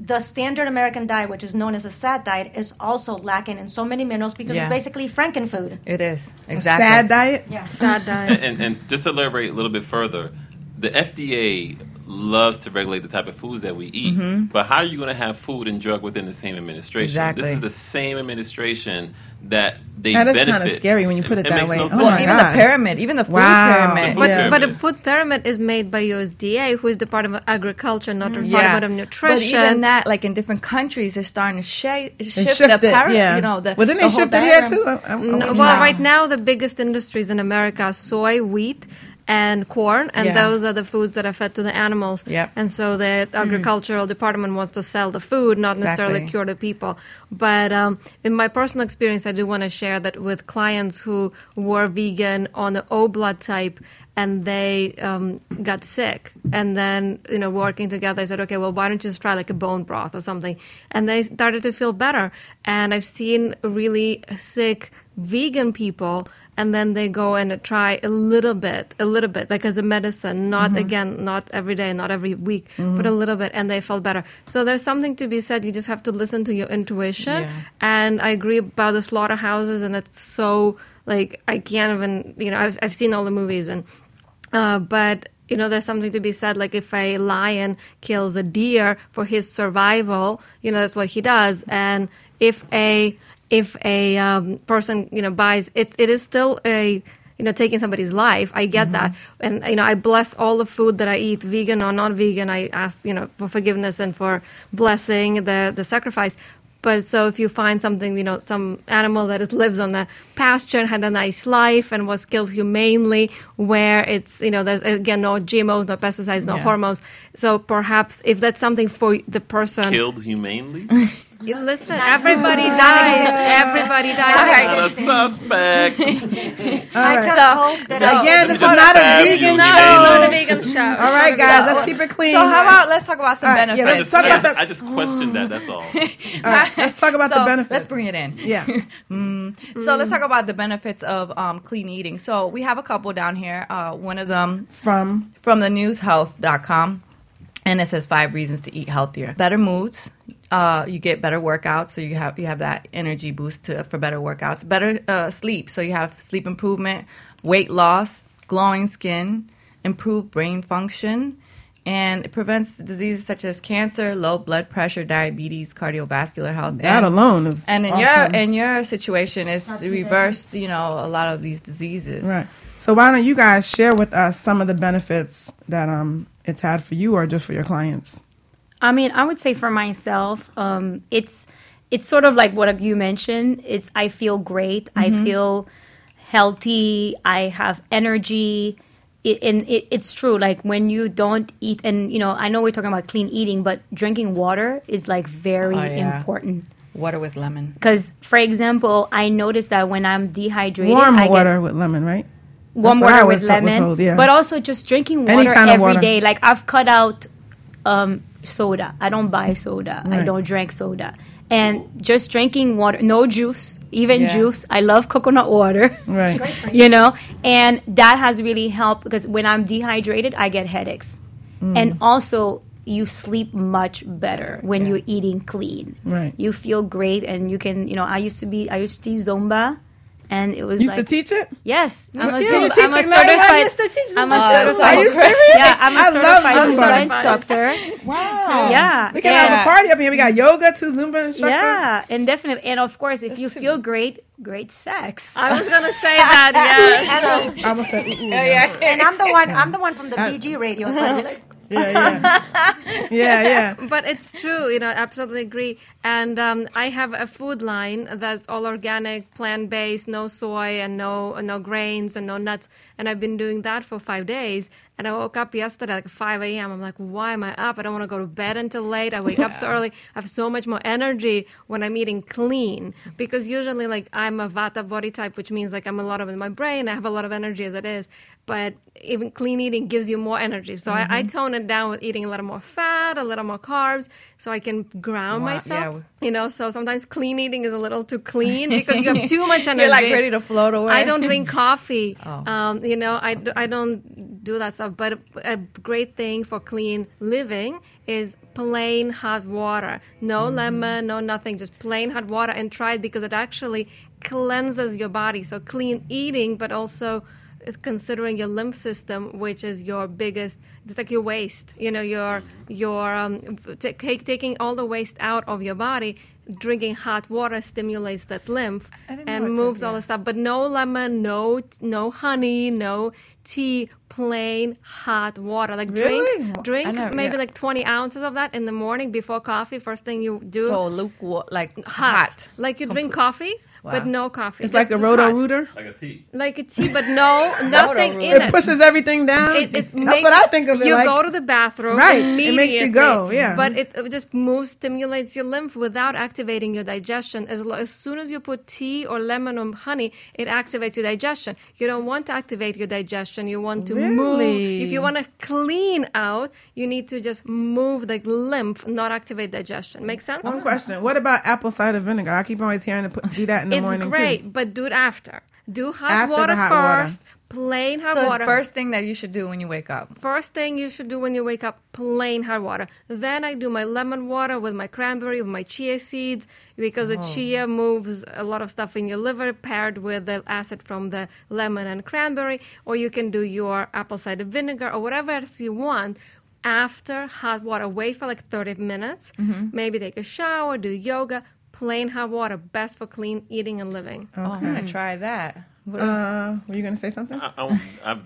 The standard American diet, which is known as a SAD diet, is also lacking in so many minerals because Yeah. it's basically frankenfood. It is A exactly Sad diet. Yeah. Sad diet. and, and just to elaborate a little bit further, the FDA loves to regulate the type of foods that we eat. But how are you going to have food and drug within the same administration? Exactly. This is the same administration that they That is benefit. kinda scary when you put it that makes way. No Oh. Well, even God. the pyramid, even the food Wow. pyramid. The But, food but a pyramid. food pyramid is made by USDA, who is Department of Agriculture, not Mm-hmm. Department of Nutrition. But even that, like in different countries, they're starting to sh- shift shift the pyramid. yeah. You know, the, well, then the they whole shifted here too. I- I- I No, well, know. right now the biggest industries in America are soy, wheat, and corn, and Yeah. those are the foods that are fed to the animals. Yep. And so the agricultural department wants to sell the food, not necessarily cure the people. But um, in my personal experience, I do want to share that with clients who were vegan on the O blood type. And they um, got sick, and then you know, working together, I said, "Okay, well, why don't you just try like a bone broth or something?" And they started to feel better. And I've seen really sick vegan people and then they go and try a little bit a little bit like as a medicine not again not every day not every week but a little bit and they felt better so there's something to be said you just have to listen to your intuition Yeah. and i agree about the slaughterhouses and it's so like i can't even you know i've, I've seen all the movies and uh, but you know, there's something to be said. Like if a lion kills a deer for his survival, you know, that's what he does. And if a if a um, person you know buys it, it is still a you know taking somebody's life. I get that, and you know, I bless all the food that I eat, vegan or non-vegan. I ask you know for forgiveness and for blessing the the sacrifice. But so if you find something, you know, some animal that is, lives on the pasture and had a nice life and was killed humanely, where it's, you know, there's again no GMOs, no pesticides, no Yeah. hormones. So perhaps if that's something for the person, Killed humanely? You listen, everybody dies. Everybody dies. Not a suspect. I just So- hope that so- Again, Let me this is not a vegan Jane. show. Not a vegan show. All right, guys, let's keep it clean. So how about let's talk about some All right, yeah, benefits. I let's just, talk I about just, the- I just questioned that. That's all. All right, let's talk about so the benefits. Let's bring it in. Yeah. So let's talk about the benefits of um, clean eating. So we have a couple down here. Uh, one of them From from the newshealth.com and it says five reasons to eat healthier. Better moods. Uh, you get better workouts so you have you have that energy boost to, for better workouts. Better uh, sleep so you have sleep improvement weight loss glowing skin improved brain function and it prevents diseases such as cancer low blood pressure diabetes cardiovascular health. That and, alone is and in awesome. your in your situation it's reversed you know a lot of these diseases. Right. So why don't you guys share with us some of the benefits that um it's had for you or just for your clients? I mean, I would say for myself, um, it's it's sort of like what you mentioned. It's I feel great. I feel healthy. I have energy. It, and it, it's true. Like when you don't eat, and you know, I know we're talking about clean eating, but drinking water is like very Oh, yeah. important. water with lemon Because, for example, I noticed that when I'm dehydrated, Warm I get water with lemon, right? Warm That's water was with lemon, told, yeah. but also just drinking water kind of every water. day. Like I've cut out um, soda. I don't buy soda. I don't drink soda. And just drinking water, no juice, even Yeah. juice. I love coconut water. Right. you know, and that has really helped because when I'm dehydrated, I get headaches, Mm. and also you sleep much better when you're eating clean. Right. You feel great, and you can. You know, I used to be. I used to teach Zumba. And it was You Used like to teach it? Yes, I'm a, you I'm a certified. I used to teach I'm a certified. Are you serious? Yeah, I'm a I love certified Zumba. Zumba instructor. Wow. Yeah, We can yeah. have a party up here. We got yoga, two Zumba instructors. Yeah, and definitely, and of course, if you feel great, great sex. I was gonna say that. Yes. I almost said, ooh, ooh, oh, and I'm the one. I'm the one from the uh, BG radio. like, Yeah, yeah. yeah, yeah. but it's true you know absolutely agree and um, i have a food line that's all organic plant-based no soy and no no grains and no nuts and i've been doing that for five days And I woke up yesterday like 5 a.m. I'm like, why am I up? I don't want to go to bed until late. I wake up so early. I have so much more energy when I'm eating clean because usually like I'm a Vata body type, which means like I'm a lot of in my brain. I have a lot of energy as it is. But even clean eating gives you more energy. So I, I tone it down with eating a little more fat, a little more carbs, so I can ground Wow, myself. yeah. You know, so sometimes clean eating is a little too clean because you have too much energy. You're like ready to float away. I don't drink coffee. Oh. Um, you know, I, I don't do that stuff. But a, a great thing for clean living is plain hot water. No Mm-hmm. lemon, no nothing, just plain hot water. And try it because it actually cleanses your body. So clean eating, but also considering your lymph system, which is your biggest, it's like your waste. You know, your your um, t- taking all the waste out of your body. Drinking hot water stimulates that lymph know and moves all yeah. the stuff. But no lemon, no no honey, no tea, plain hot water. Like Really? drink drink never- maybe yeah. like twenty ounces of that in the morning before coffee. First thing you do, So lukewarm, like hot. hot. Like you drink coffee, but no coffee. It's Just- like a just roto rooter. Like a tea. Like a tea, but no nothing in It it. pushes everything down. It, it That's makes- what I think of it You like. go to the bathroom, Right. It makes you go, yeah. But it, it just moves, stimulates your lymph without activating your digestion. As, lo- as soon as you put tea or lemon or honey, it activates your digestion. You don't want to activate your digestion. You want to move. If you want to clean out, you need to just move the lymph, not activate digestion. Make sense? One question: What about apple cider vinegar? I keep always hearing to put, do that in the It's morning great, but do it after. Do hot After water hot water. first. Plain hot So water. the first thing that you should do when you wake up. First thing you should do when you wake up, plain hot water. Then I do my lemon water with my cranberry, with my chia seeds, because the oh. chia moves a lot of stuff in your liver paired with the acid from the lemon and cranberry. Or you can do your apple cider vinegar or whatever else you want after hot water. Wait for like 30 minutes. Mm-hmm. Maybe take a shower, do yoga. Plain hot water, best for clean eating and living. Oh, I'm gonna try that. What- too. Uh, were you gonna say something? I, I, I,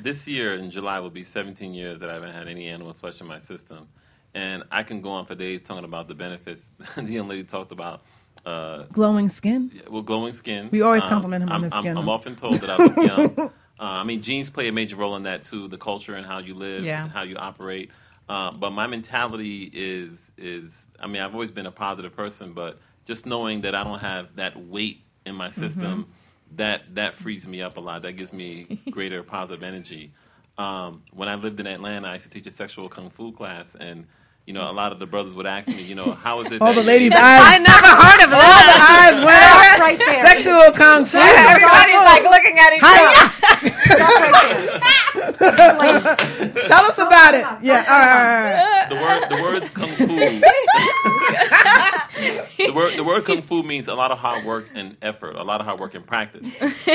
this year in July will be 17 years that I haven't had any animal flesh in my system, and I can go on for days talking about the benefits. the young lady talked about. Uh, Glowing skin. well, glowing skin. We always Um, compliment him on I'm, his I'm- skin. I'm, often told that I look young. Uh, I mean, genes play a major role in that too. The culture and how you live Yeah. and how you operate. Uh, but my mentality is is. I mean, I've always been a positive person, but just knowing that I don't have that weight in my system, that that frees me up a lot. That gives me greater positive energy. Um, when I lived in Atlanta, I used to teach a sexual kung fu class, and you know, a lot of the brothers would ask me, you know, how is it? All that the you- ladies' I never heard of that. Eyes went up. right there. Sexual kung fu. Everybody's like looking at each other. Stop right there. Tell us about it. Yeah. All right. All right, the word the words kung fu the word the word kung fu means a lot of hard work and effort a lot of hard work and practice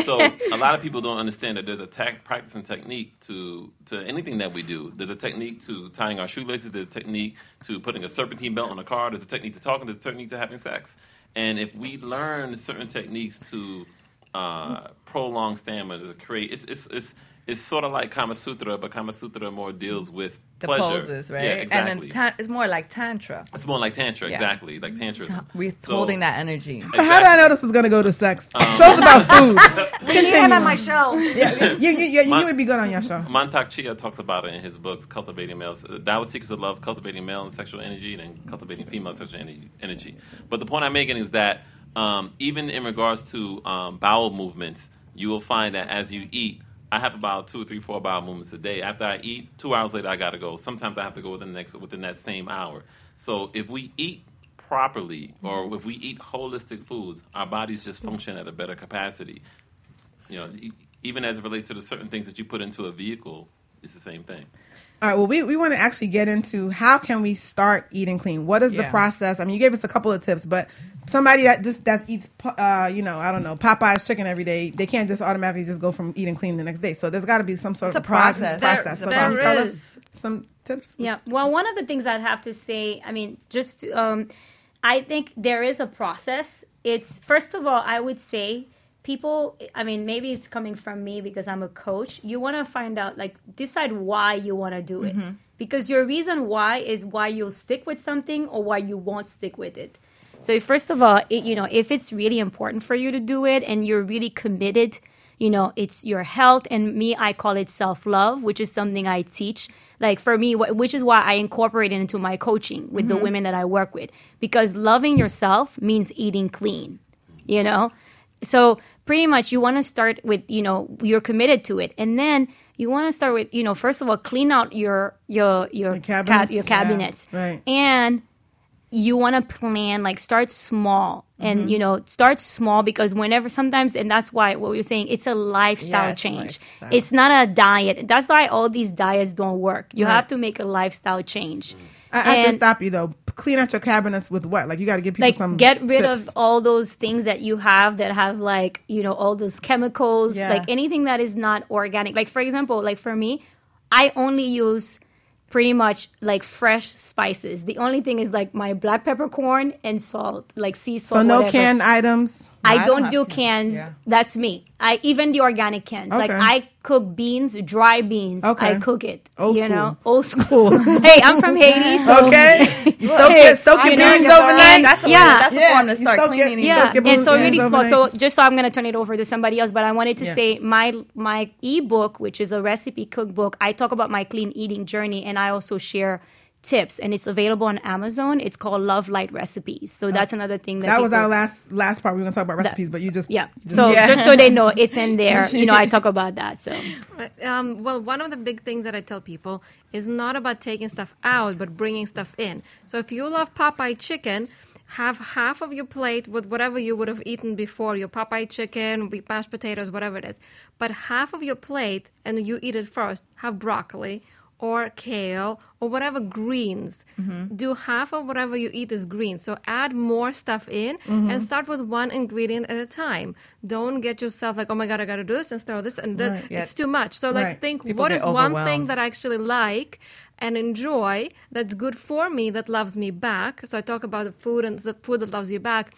so a lot of people don't understand that there's a practice and technique to to anything that we do there's a technique to tying our shoelaces there's a technique to putting a serpentine belt on a car there's a technique to talking there's a technique to having sex and if we learn certain techniques to uh, prolong stamina to create it's it's it's it's sort of like Kama Sutra, but Kama Sutra more deals with The pleasure. poses, right? Yeah, exactly. And then ta- it's more like tantra. It's more like tantra, Yeah. exactly, like tantra. We're So- holding that energy. How did I know this was gonna go to sex? Um, Shows about food. We need him at my show. Yeah, you, you, you, you My- would be good on your show. Mantak Chia talks about it in his books, Cultivating Males. Uh, That was Secrets of Love, Cultivating Male and Sexual Energy, and then Cultivating Female Sexual Ener- Energy. But the point I'm making is that um, even in regards to um, bowel movements, you will find that as you eat, I have about two or three, four bowel movements a day. After I eat, two hours later, I got to go. Sometimes I have to go within the next within that same hour. So if we eat properly, or mm-hmm. if we eat holistic foods, our bodies just function at a better capacity. You know, even as it relates to the certain things that you put into a vehicle, it's the same thing. All right. Well, we, we want to actually get into how can we start eating clean? What is the process? I mean, you gave us a couple of tips, but somebody that just that eats, uh, you know, I don't know, Popeye's chicken every day, they can't just automatically just go from eating clean the next day. So there's got to be some sort It's of a process. pro- There- process. so there can you tell us some tips? Yeah. Well, one of the things I'd have to say, I mean, just um, I think there is a process. It's first of all, I would say people. I mean, maybe it's coming from me because I'm a coach. You want to find out, like, decide why you want to do it, mm-hmm. because your reason why is why you'll stick with something or why you won't stick with it. So first of all, it, you know, if it's really important for you to do it and you're really committed, you know, it's your health. And me, I call it self love, which is something I teach. Like for me, which is why I incorporate it into my coaching with the mm-hmm. women that I work with, because loving yourself means eating clean, you know? So pretty much you want to start with, you know, you're committed to it. And then you want to start with, you know, first of all, clean out your, your, your, Your ca- cabinets? Yeah. Right. And you want to plan like start small and Mm-hmm. you know start small because whenever sometimes and that's why what we're saying it's a lifestyle change lifestyle. it's not a diet that's why all these diets don't work you Right. have to make a lifestyle change I, I have to stop you though. Clean out your cabinets with what? Like you got to give people like some. get rid tips. of all those things that you have that have like you know all those chemicals Yeah. like anything that is not organic like for example like for me i only use pretty much like fresh spices the only thing is like my black peppercorn and salt like sea salt So no whatever. canned items. I I don't, don't do cans. cans. Yeah. That's me. I even the organic cans. Like I cook beans, dry beans. Okay. I cook it. Old you school. know, old school. hey, I'm from Haiti, so Okay, you soak Hey, it, soak your beans you're overnight. right. That's a, Yeah. that's a Yeah, form to you start soak cleaning. it- these yeah, soak your and so really small. So just so I'm gonna turn it over to somebody else, but I wanted to Yeah. say my my ebook, which is a recipe cookbook. I talk about my clean eating journey, and I also share tips, and it's available on Amazon. It's called Love Light Recipes. So that's another thing that That was our last last part. we are gonna talk about recipes, but you just Yeah. just- So Yeah. just so they know, it's in there. You know, I talk about that. So Um, well, one of the big things that I tell people is not about taking stuff out, but bringing stuff in. So if you love Popeye chicken, have half of your plate with whatever you would have eaten before your Popeye chicken, with mashed potatoes, whatever it is. But half of your plate, and you eat it first, have broccoli or kale or whatever greens. Mm-hmm. Do half of whatever you eat is green. So add more stuff in mm-hmm. and start with one ingredient at a time. Don't get yourself like, oh my God, I got to do this and throw this and that. Right. Yeah. It's too much. So like Right. think People what is one thing that I actually like and enjoy that's good for me that loves me back. So I talk about the food and the food that loves you back.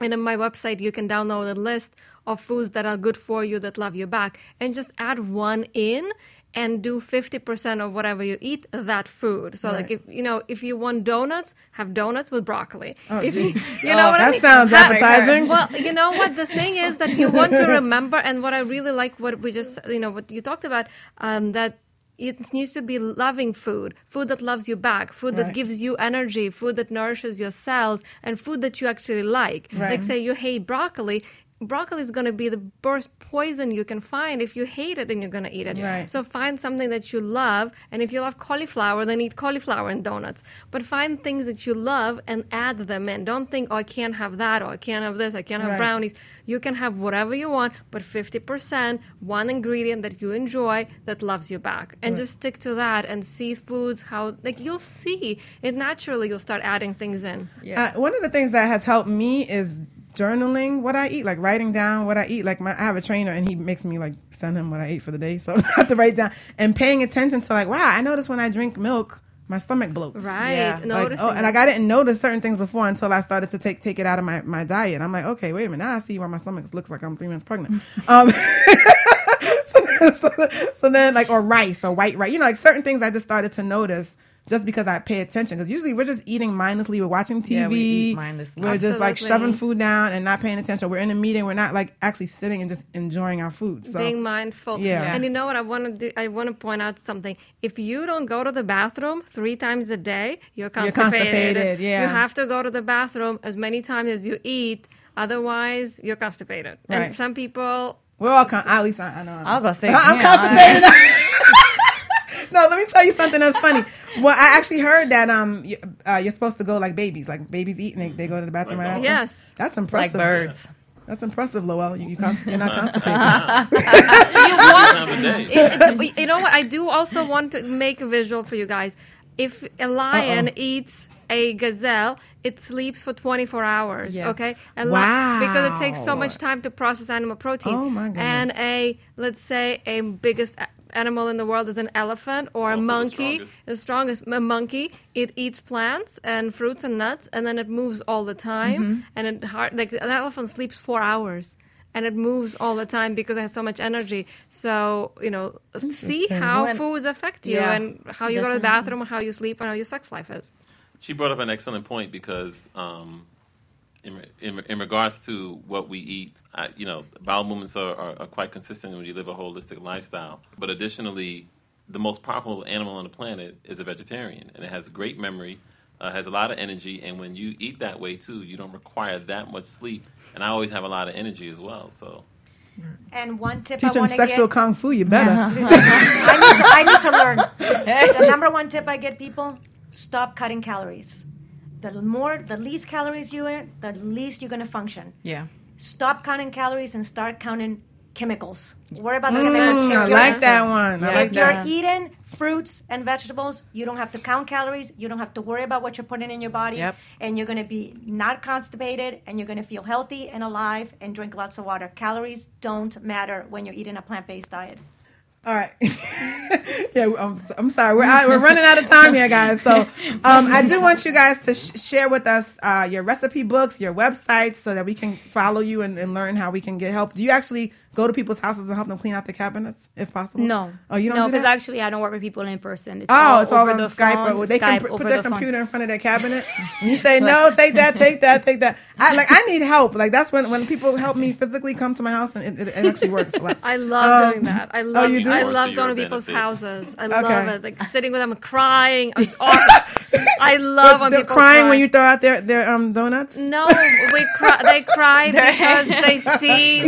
And on my website, you can download a list of foods that are good for you that love you back, and just add one in and do 50% of whatever you eat that food. So like if you know if you want donuts, have donuts with broccoli. Oh, if you, you know Oh, what I that mean? sounds Have- appetizing. well, you know what? The thing is that you want to remember, and what I really like, what we just, you know, what you talked about, um, that it needs to be loving food, food that loves you back, food that Right. gives you energy, food that nourishes your cells, and food that you actually like. Right. Like, say you hate broccoli. Broccoli is going to be the worst poison you can find if you hate it and you're going to eat it. Right. So find something that you love, and if you love cauliflower, then eat cauliflower and donuts. But find things that you love and add them in. Don't think, oh, I can't have that, or I can't have this, I can't have Right. brownies. You can have whatever you want, but 50% one ingredient that you enjoy that loves you back. And just stick to that and see foods how, like, you'll see it naturally, you'll start adding things in. Yeah. Uh, one of the things that has helped me is journaling what I eat, like writing down what I eat. Like my, I have a trainer, and he makes me like send him what I ate for the day, so I have to write down and paying attention to like, wow, I notice when I drink milk, my stomach bloats. Right. Yeah. Like, oh, and like I didn't notice certain things before until I started to take take it out of my, my diet. I'm like, okay, wait a minute. Now I see why my stomach looks like I'm three months pregnant. um, so, so then, like, or rice or white rice, you know, like certain things I just started to notice just because I pay attention. Because usually we're just eating mindlessly, we're watching TV, Yeah, we eat mindlessly. we're just like shoving food down and not paying attention. We're in a meeting, we're not like actually sitting and just enjoying our food. So being mindful. Yeah. And you know what I want to do? I want to point out something. If you don't go to the bathroom three times a day, you're constipated. constipated, yeah. You have to go to the bathroom as many times as you eat. Otherwise, you're constipated. Right. And some people, we're all con- at least I, I know. I'm- I'll go say I'm yeah, constipated. no, let me tell you something that's funny. Well, I actually heard that um you, uh, you're supposed to go like babies, like babies eating, they, they go to the bathroom Like right after. yes. That's impressive. Like birds. That's impressive, Lowell. You, you const- you're not constipated. you want, it, it, you know what? I do also want to make a visual for you guys. If a lion Uh-oh. eats a gazelle, it sleeps for 24 hours. Yeah. Okay, a li- because it takes so much time to process animal protein. Oh, my goodness. And a let's say a biggest a- animal in the world is an elephant or a also the monkey. strongest. The strongest a monkey. It eats plants and fruits and nuts, and then it moves all the time. Mm-hmm. And it hard like an elephant sleeps four hours. And it moves all the time because it has so much energy. So you know, see how When- foods affect you Yeah, and how you go to the bathroom, and how you sleep, and how your sex life is. She brought up an excellent point because um, in, in, in regards to what we eat, I, you know, bowel movements are, are, are quite consistent when you live a holistic lifestyle. But additionally, the most powerful animal on the planet is a vegetarian, and it has great memory, uh, has a lot of energy, and when you eat that way too, you don't require that much sleep. And I always have a lot of energy as well. So And one tip Teach I them want to sexual get. kung fu. You better. I need, to, I need to learn. The number one tip I get people: stop cutting calories. The more, the least calories you eat, the least you're going to function. Yeah. Stop counting calories and start counting chemicals. Worry about the chemicals. Mm, If I like that one. I Yeah. like if you're that. eating fruits and vegetables, you don't have to count calories. You don't have to worry about what you're putting in your body. Yep. And you're going to be not constipated and you're going to feel healthy and alive and drink lots of water. Calories don't matter when you're eating a plant based diet. All right. yeah, I'm, I'm sorry. We're out, we're running out of time here, guys. So um, I do want you guys to sh- share with us uh, your recipe books, your websites, so that we can follow you and, and learn how we can get help. Do you actually go to people's houses and help them clean out the cabinets, if possible? No. Oh, you don't No, do because that? actually I don't work with people in person. It's Oh, all it's all over on the Skype. phone, or they Skype can put, put their the phone. computer in front of their cabinet. And you say, no, take that, take that, take that. I like. I need help. Like that's when when people help me physically come to my house and it, it, it actually works. Like, I love Um, doing that. I love. oh, love. you do? I love going to people's benefit. houses. I Okay. love it. Like sitting with them, crying. It's awesome. I love when they're people crying cry. when you throw out their their um donuts. No, we cry. They cry because they see.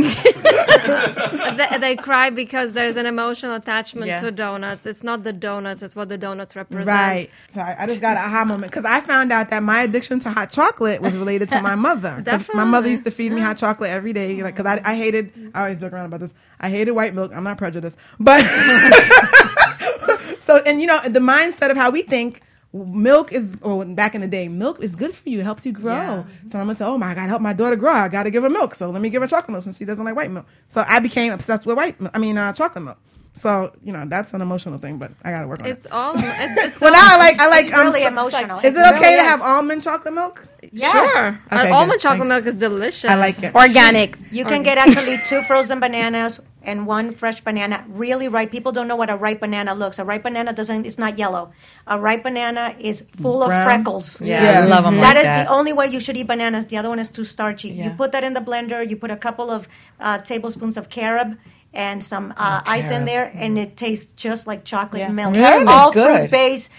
they, they cry because there's an emotional attachment Yeah. to donuts. It's not the donuts; it's what the donuts represent. Right. Sorry, I just got an aha moment because I found out that my addiction to hot chocolate was related to my mother. 'Cause my mother used to feed me hot chocolate every day, like because I, I hated. I always joke around about this. I hated white milk. I'm not prejudiced, but so and you know the mindset of how we think. Milk is, or back in the day, milk is good for you. It helps you grow. Yeah. So I'm gonna say, oh my, I gotta help my daughter grow. I gotta give her milk. So let me give her chocolate milk since she doesn't like white milk. So I became obsessed with white. milk. I mean, uh, chocolate milk. So you know that's an emotional thing, but I gotta work on it. It's all. It's, it's Well, all, now I like I like. It's really um, emotional. Is it It really okay to is. have almond chocolate milk? Yes. Sure. Okay, almond good. chocolate Thanks. milk is delicious. I like it. Organic. You can get actually two frozen bananas and one fresh banana. Really ripe. People don't know what a ripe banana looks. A ripe banana doesn't. It's not yellow. A ripe banana is full Brown? of freckles. Yeah, Yeah. I love them That like is that. the only way you should eat bananas. The other one is too starchy. You put that in the blender. You put a couple of uh, tablespoons of carob and some uh, ice in there, and it tastes just like chocolate Yeah. milk. Carob All good. fruit based,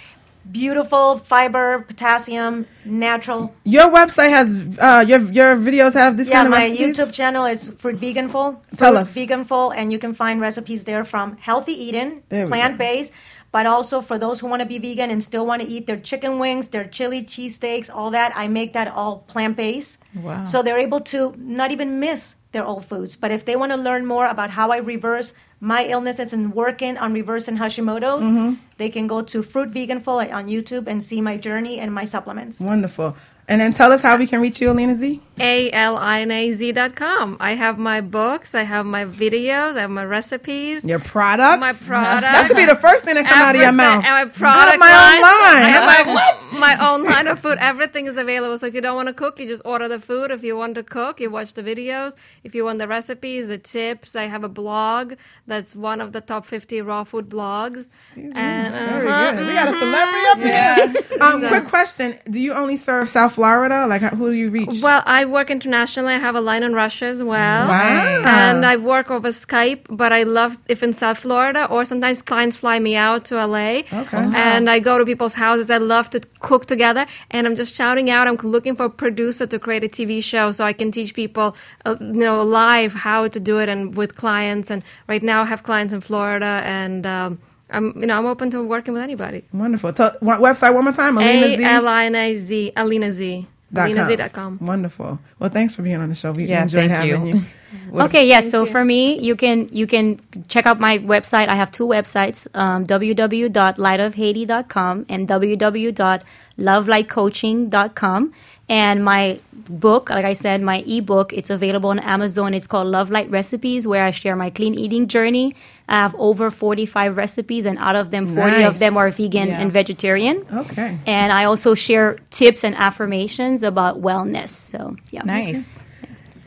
beautiful fiber, potassium, natural. Your website has uh, your your videos have this Yeah, kind of my recipes. YouTube channel is Fruit Veganful. Tell Fruit us. Veganful, and you can find recipes there from healthy eating, There we go. plant based, but also for those who want to be vegan and still want to eat their chicken wings, their chili cheesesteaks, all that. I make that all plant based. Wow. So they're able to not even miss their old foods. But if they want to learn more about how I reverse my illnesses and working on reversing Hashimoto's, Mm-hmm. they can go to Fruit Veganful on YouTube and see my journey and my supplements. Wonderful. And then tell us how we can reach you, Alina Z. A L I N A Z dot com. I have my books, I have my videos, I have my recipes, Your products. my product. That should be the first thing that come out of your mouth. And my I product my own line. I have my, my own line of food. Everything is available. So if you don't want to cook, you just order the food. If you want to cook, you watch the videos. If you want the recipes, the tips, I have a blog that's one of the top 50 raw food blogs. And, Very uh-huh, good. We got a celebrity up here. Um, quick question: Do you only serve South Florida? Like, how- who do you reach? Well, I work internationally. I have a line in Russia as well. Wow. And I work over Skype, but I love if in South Florida or sometimes clients fly me out to LA. Okay. And I go to people's houses. I love to cook together. And I'm just shouting out, I'm looking for a producer to create a TV show so I can teach people, uh, you know, live how to do it and with clients. And right now I have clients in Florida and, um, I'm, you know, I'm open to working with anybody. Wonderful. Tell, one, website one more time. Alina Z. A L I N A Z, Alina Z. dot com. AlinaZ.com. Wonderful. Well, thanks for being on the show. We Yeah, enjoyed thank having you. you. Okay, yes. So for me, you can you can check out my website. I have two websites: um, www.lightofhaiti.com and www.lovelightcoaching.com. And my book, like I said, my ebook, it's available on Amazon. It's called Love Light Recipes, where I share my clean eating journey. I have over 45 recipes, and out of them, 40 Nice. of them are vegan Yeah. and vegetarian. Okay. And I also share tips and affirmations about wellness. So, yeah. Nice.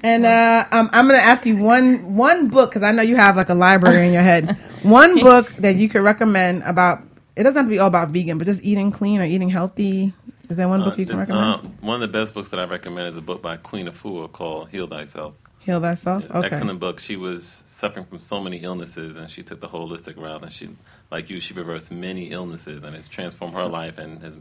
And uh, um, I'm going to ask you one one book because I know you have like a library in your head. One book that you could recommend about. It doesn't have to be all about vegan, but just eating clean or eating healthy. Is there one book Uh, you can this- recommend? uh, one of the best books that I recommend is a book by Queen Afua called "Heal Thyself." Heal thyself. Okay. Excellent book. She was suffering from so many illnesses, and she took the holistic route. And she, like you, she reversed many illnesses, and it's transformed her life and has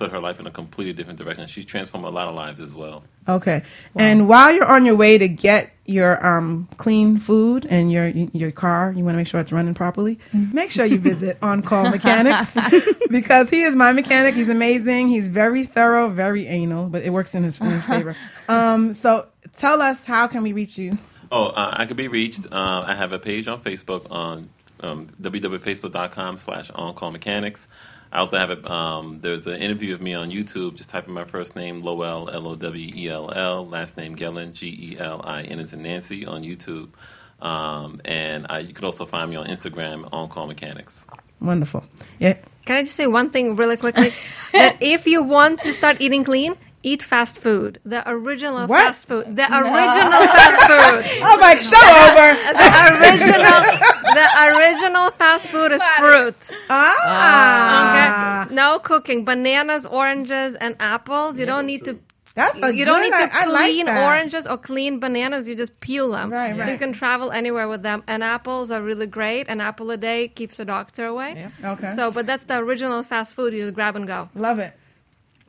put her life in a completely different direction. She's transformed a lot of lives as well. Okay. And while you're on your way to get your um, clean food and your your car, you want to make sure it's running properly. Make sure you visit On Call Mechanics because he is my mechanic. He's amazing. He's very thorough, very anal, but it works in his, in his favor. Um, so tell us how can we reach you? Oh, uh, I could be reached. Uh, I have a page on Facebook on um, www.facebook.com slash on-call mechanics. I also have a, um, there's an interview of me on YouTube. Just type in my first name, Lowell, L-O-W-E-L-L, last name Gellin, G-E-L-I-N as in Nancy on YouTube. Um, and I, you could also find me on Instagram, on-call mechanics. Wonderful. Yeah. Can I just say one thing really quickly? that if you want to start eating clean, eat fast food. The original What? fast food. The original fast food. I was like, show over. The original, the original fast food is fruit. Ah. Okay, no cooking. Bananas, oranges, and apples. You don't need to. That's a You don't good- need to I- I like clean oranges or clean bananas. You just peel them. Right, So you can travel anywhere with them. And apples are really great. An apple a day keeps the doctor away. Okay. So, but that's the original fast food. You just grab and go. Love it.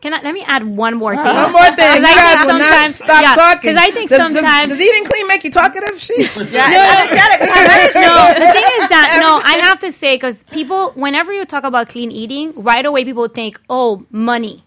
Can I, let me add one more thing. One more thing. You I think guys will not sometimes- stop yeah, talking. 'cause I think Does- does- sometimes- Does, eating clean make you talkative? Sheesh. no, no, the thing is that no, I have to say because people, whenever you talk about clean eating, right away people think, oh, money.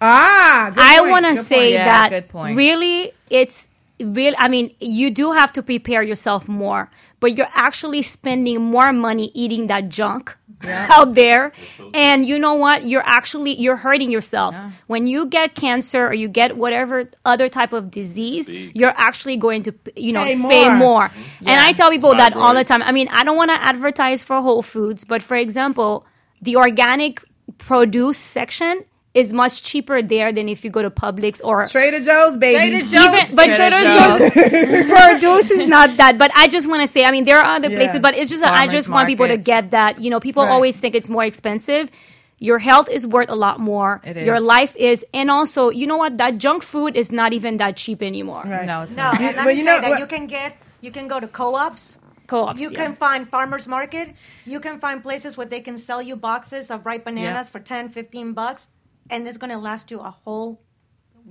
Ah, good I want to say point. Yeah, that good point. really, it's real. I mean, you do have to prepare yourself more, but you're actually spending more money eating that junk out there. And you know what? You're actually you're hurting yourself when you get cancer or you get whatever other type of disease. Speak. You're actually going to you know Pay spend more. more. And I tell people that all the time. I mean, I don't want to advertise for Whole Foods, but for example, the organic produce section is much cheaper there than if you go to Publix or Trader Joe's, baby. even, but Trader Trader Joe's produce is not that. But I just want to say, I mean, there are other Yeah. places, but it's just that I Farmers just want people to get that. You know, people Right. always think it's more expensive. Your health is worth a lot more. It Your life is, and also, you know what? That junk food is not even that cheap anymore. Right. No, it's No, not. and let but me you say know that what- you can get, you can go to co-ops. Co-ops. You yeah. can find farmers market. You can find places where they can sell you boxes of ripe bananas Yeah. for 10, 15 bucks, and it's going to last you a whole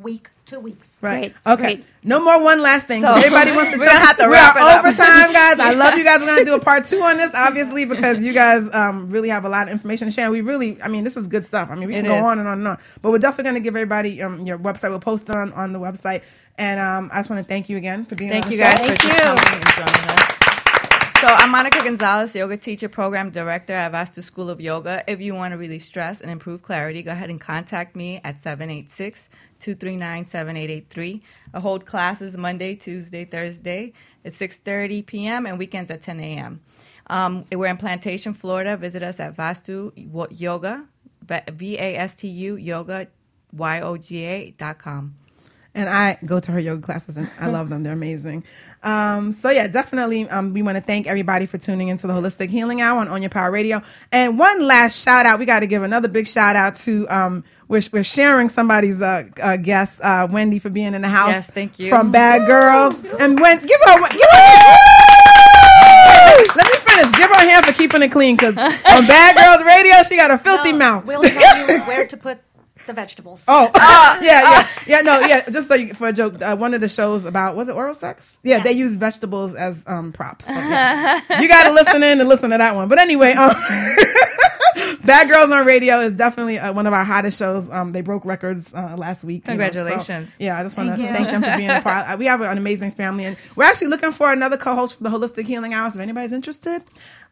week, two weeks. Right. Great, Okay. great. No more one last thing. So, 'cause everybody wants to. we're gonna have to we are it up. over time, guys. I love you guys. We're gonna do a part two on this, obviously, because you guys um, really have a lot of information to share. We really, I mean, this is good stuff. I mean, we can It go is. on and on and on, but we're definitely gonna give everybody um, your website. We'll post on on the website. And um, I just want to thank you again for being. Thank on you the guys show. for just coming and joining us. So I'm Monica Gonzalez, yoga teacher, program director at Vastu School of Yoga. If you want to release stress and improve clarity, go ahead and contact me at 786-239-7883. I hold classes Monday, Tuesday, Thursday at 6.30 p.m. and weekends at 10 a.m. Um, we're in Plantation, Florida. Visit us at Vastu Yoga, V-A-S-T-U, yoga, Y-O-G-A dot com. And I go to her yoga classes and I love them. They're amazing. Um, so yeah, definitely. Um, we want to thank everybody for tuning into the Holistic Healing Hour on Own Your Power Radio. And one last shout out. We got to give another big shout out to um, we're, we're sharing somebody's uh, uh, guest, uh, Wendy, for being in the house. Yes, thank you. From Bad Girls. And when give her a- give her. Let me finish. Give her a hand for keeping it clean because on Bad Girls Radio, she got a filthy No, mouth. We'll tell you where to put the vegetables. Oh, yeah, yeah, yeah. No, yeah. Just so you, for a joke, uh, one of the shows about was it oral sex? Yeah, they use vegetables as um, props. So, yeah. you got to listen in and listen to that one. But anyway, um, Bad Girls on Radio is definitely uh, one of our hottest shows. Um, they broke records uh, last week. you know, so, Congratulations. yeah, I just want to Thank thank them for being a part. Uh, we have an amazing family, and we're actually looking for another co-host for the Holistic Healing Hours. If anybody's interested,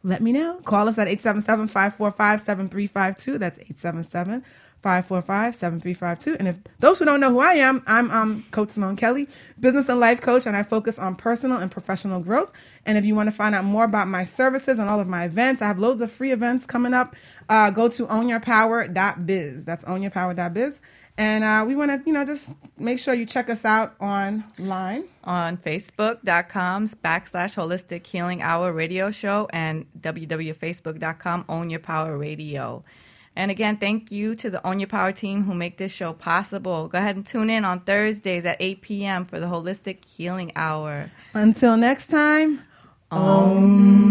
let me know. Call us at 877-545-7352. That's 877 545 7352. And if those who don't know who I am, I'm um, Coach Simone Kelly, business and life coach, and I focus on personal and professional growth. And if you want to find out more about my services and all of my events, I have loads of free events coming up. Uh, go to ownyourpower.biz. That's ownyourpower.biz. And uh, we want to, you know, just make sure you check us out online. on facebook.com backslash holistic healing hour radio show and www.facebook.com own your power radio And again, thank you to the Own Your Power team who make this show possible. Go ahead and tune in on Thursdays at 8 p.m. for the Holistic Healing Hour. Until next time, Namaste.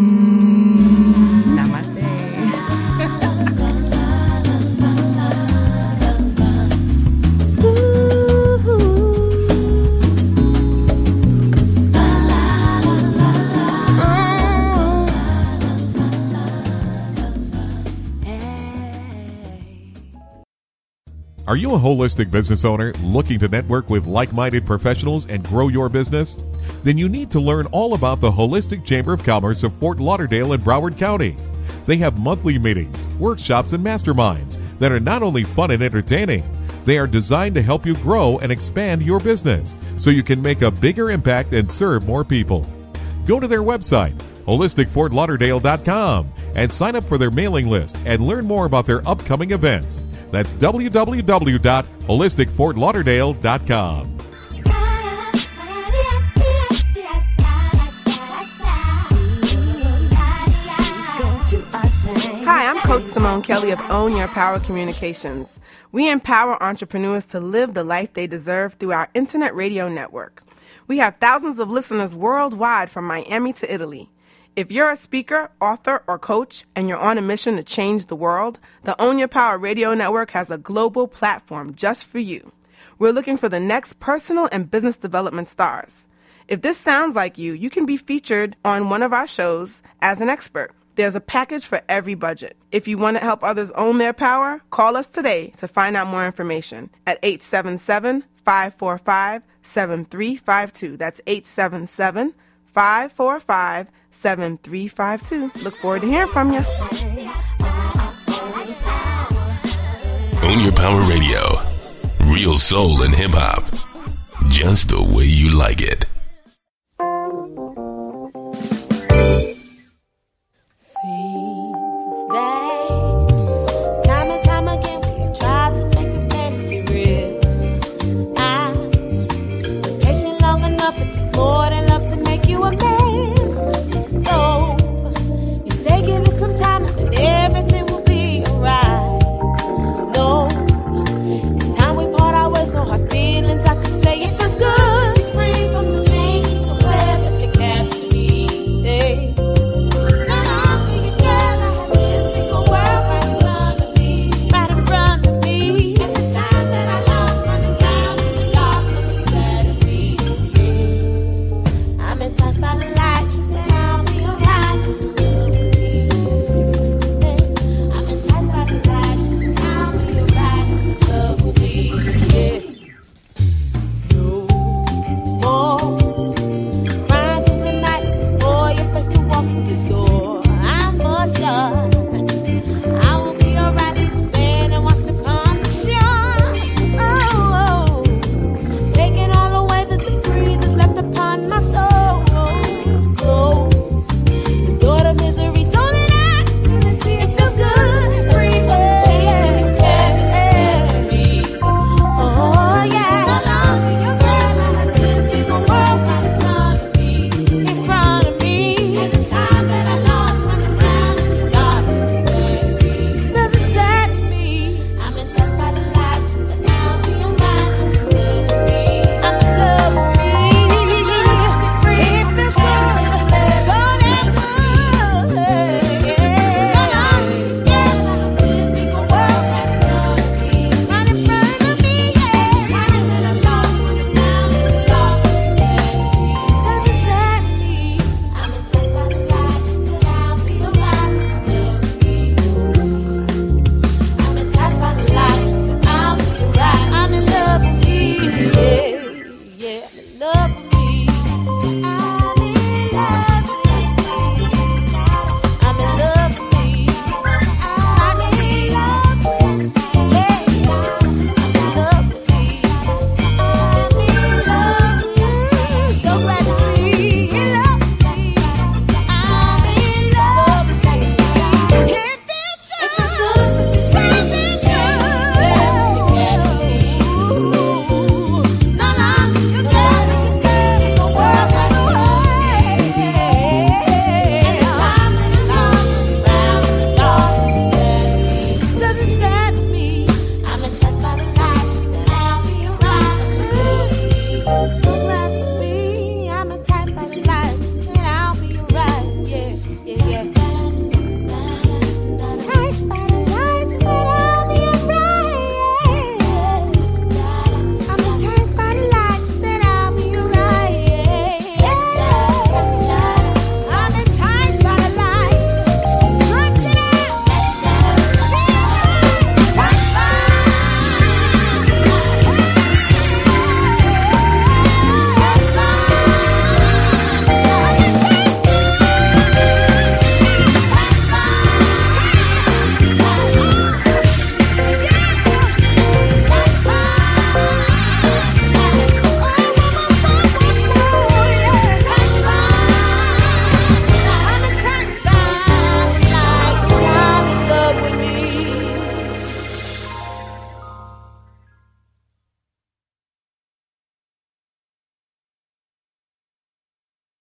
Are you a holistic business owner looking to network with like minded professionals and grow your business? Then you need to learn all about the Holistic Chamber of Commerce of Fort Lauderdale and Broward County. They have monthly meetings, workshops, and masterminds that are not only fun and entertaining, they are designed to help you grow and expand your business so you can make a bigger impact and serve more people. Go to their website, holisticfortlauderdale.com, and sign up for their mailing list and learn more about their upcoming events. That's www.holisticfortlauderdale.com. Hi, I'm Coach Simone Kelly of Own Your Power Communications. We empower entrepreneurs to live the life they deserve through our internet radio network. We have thousands of listeners worldwide from Miami to Italy. If you're a speaker, author, or coach and you're on a mission to change the world, the Own Your Power Radio Network has a global platform just for you. We're looking for the next personal and business development stars. If this sounds like you, you can be featured on one of our shows as an expert. There's a package for every budget. If you want to help others own their power, call us today to find out more information at 877 545 7352. That's 877 545 7352. Look forward to hearing from you. Own Your Power Radio. Real soul and hip hop. Just the way you like it.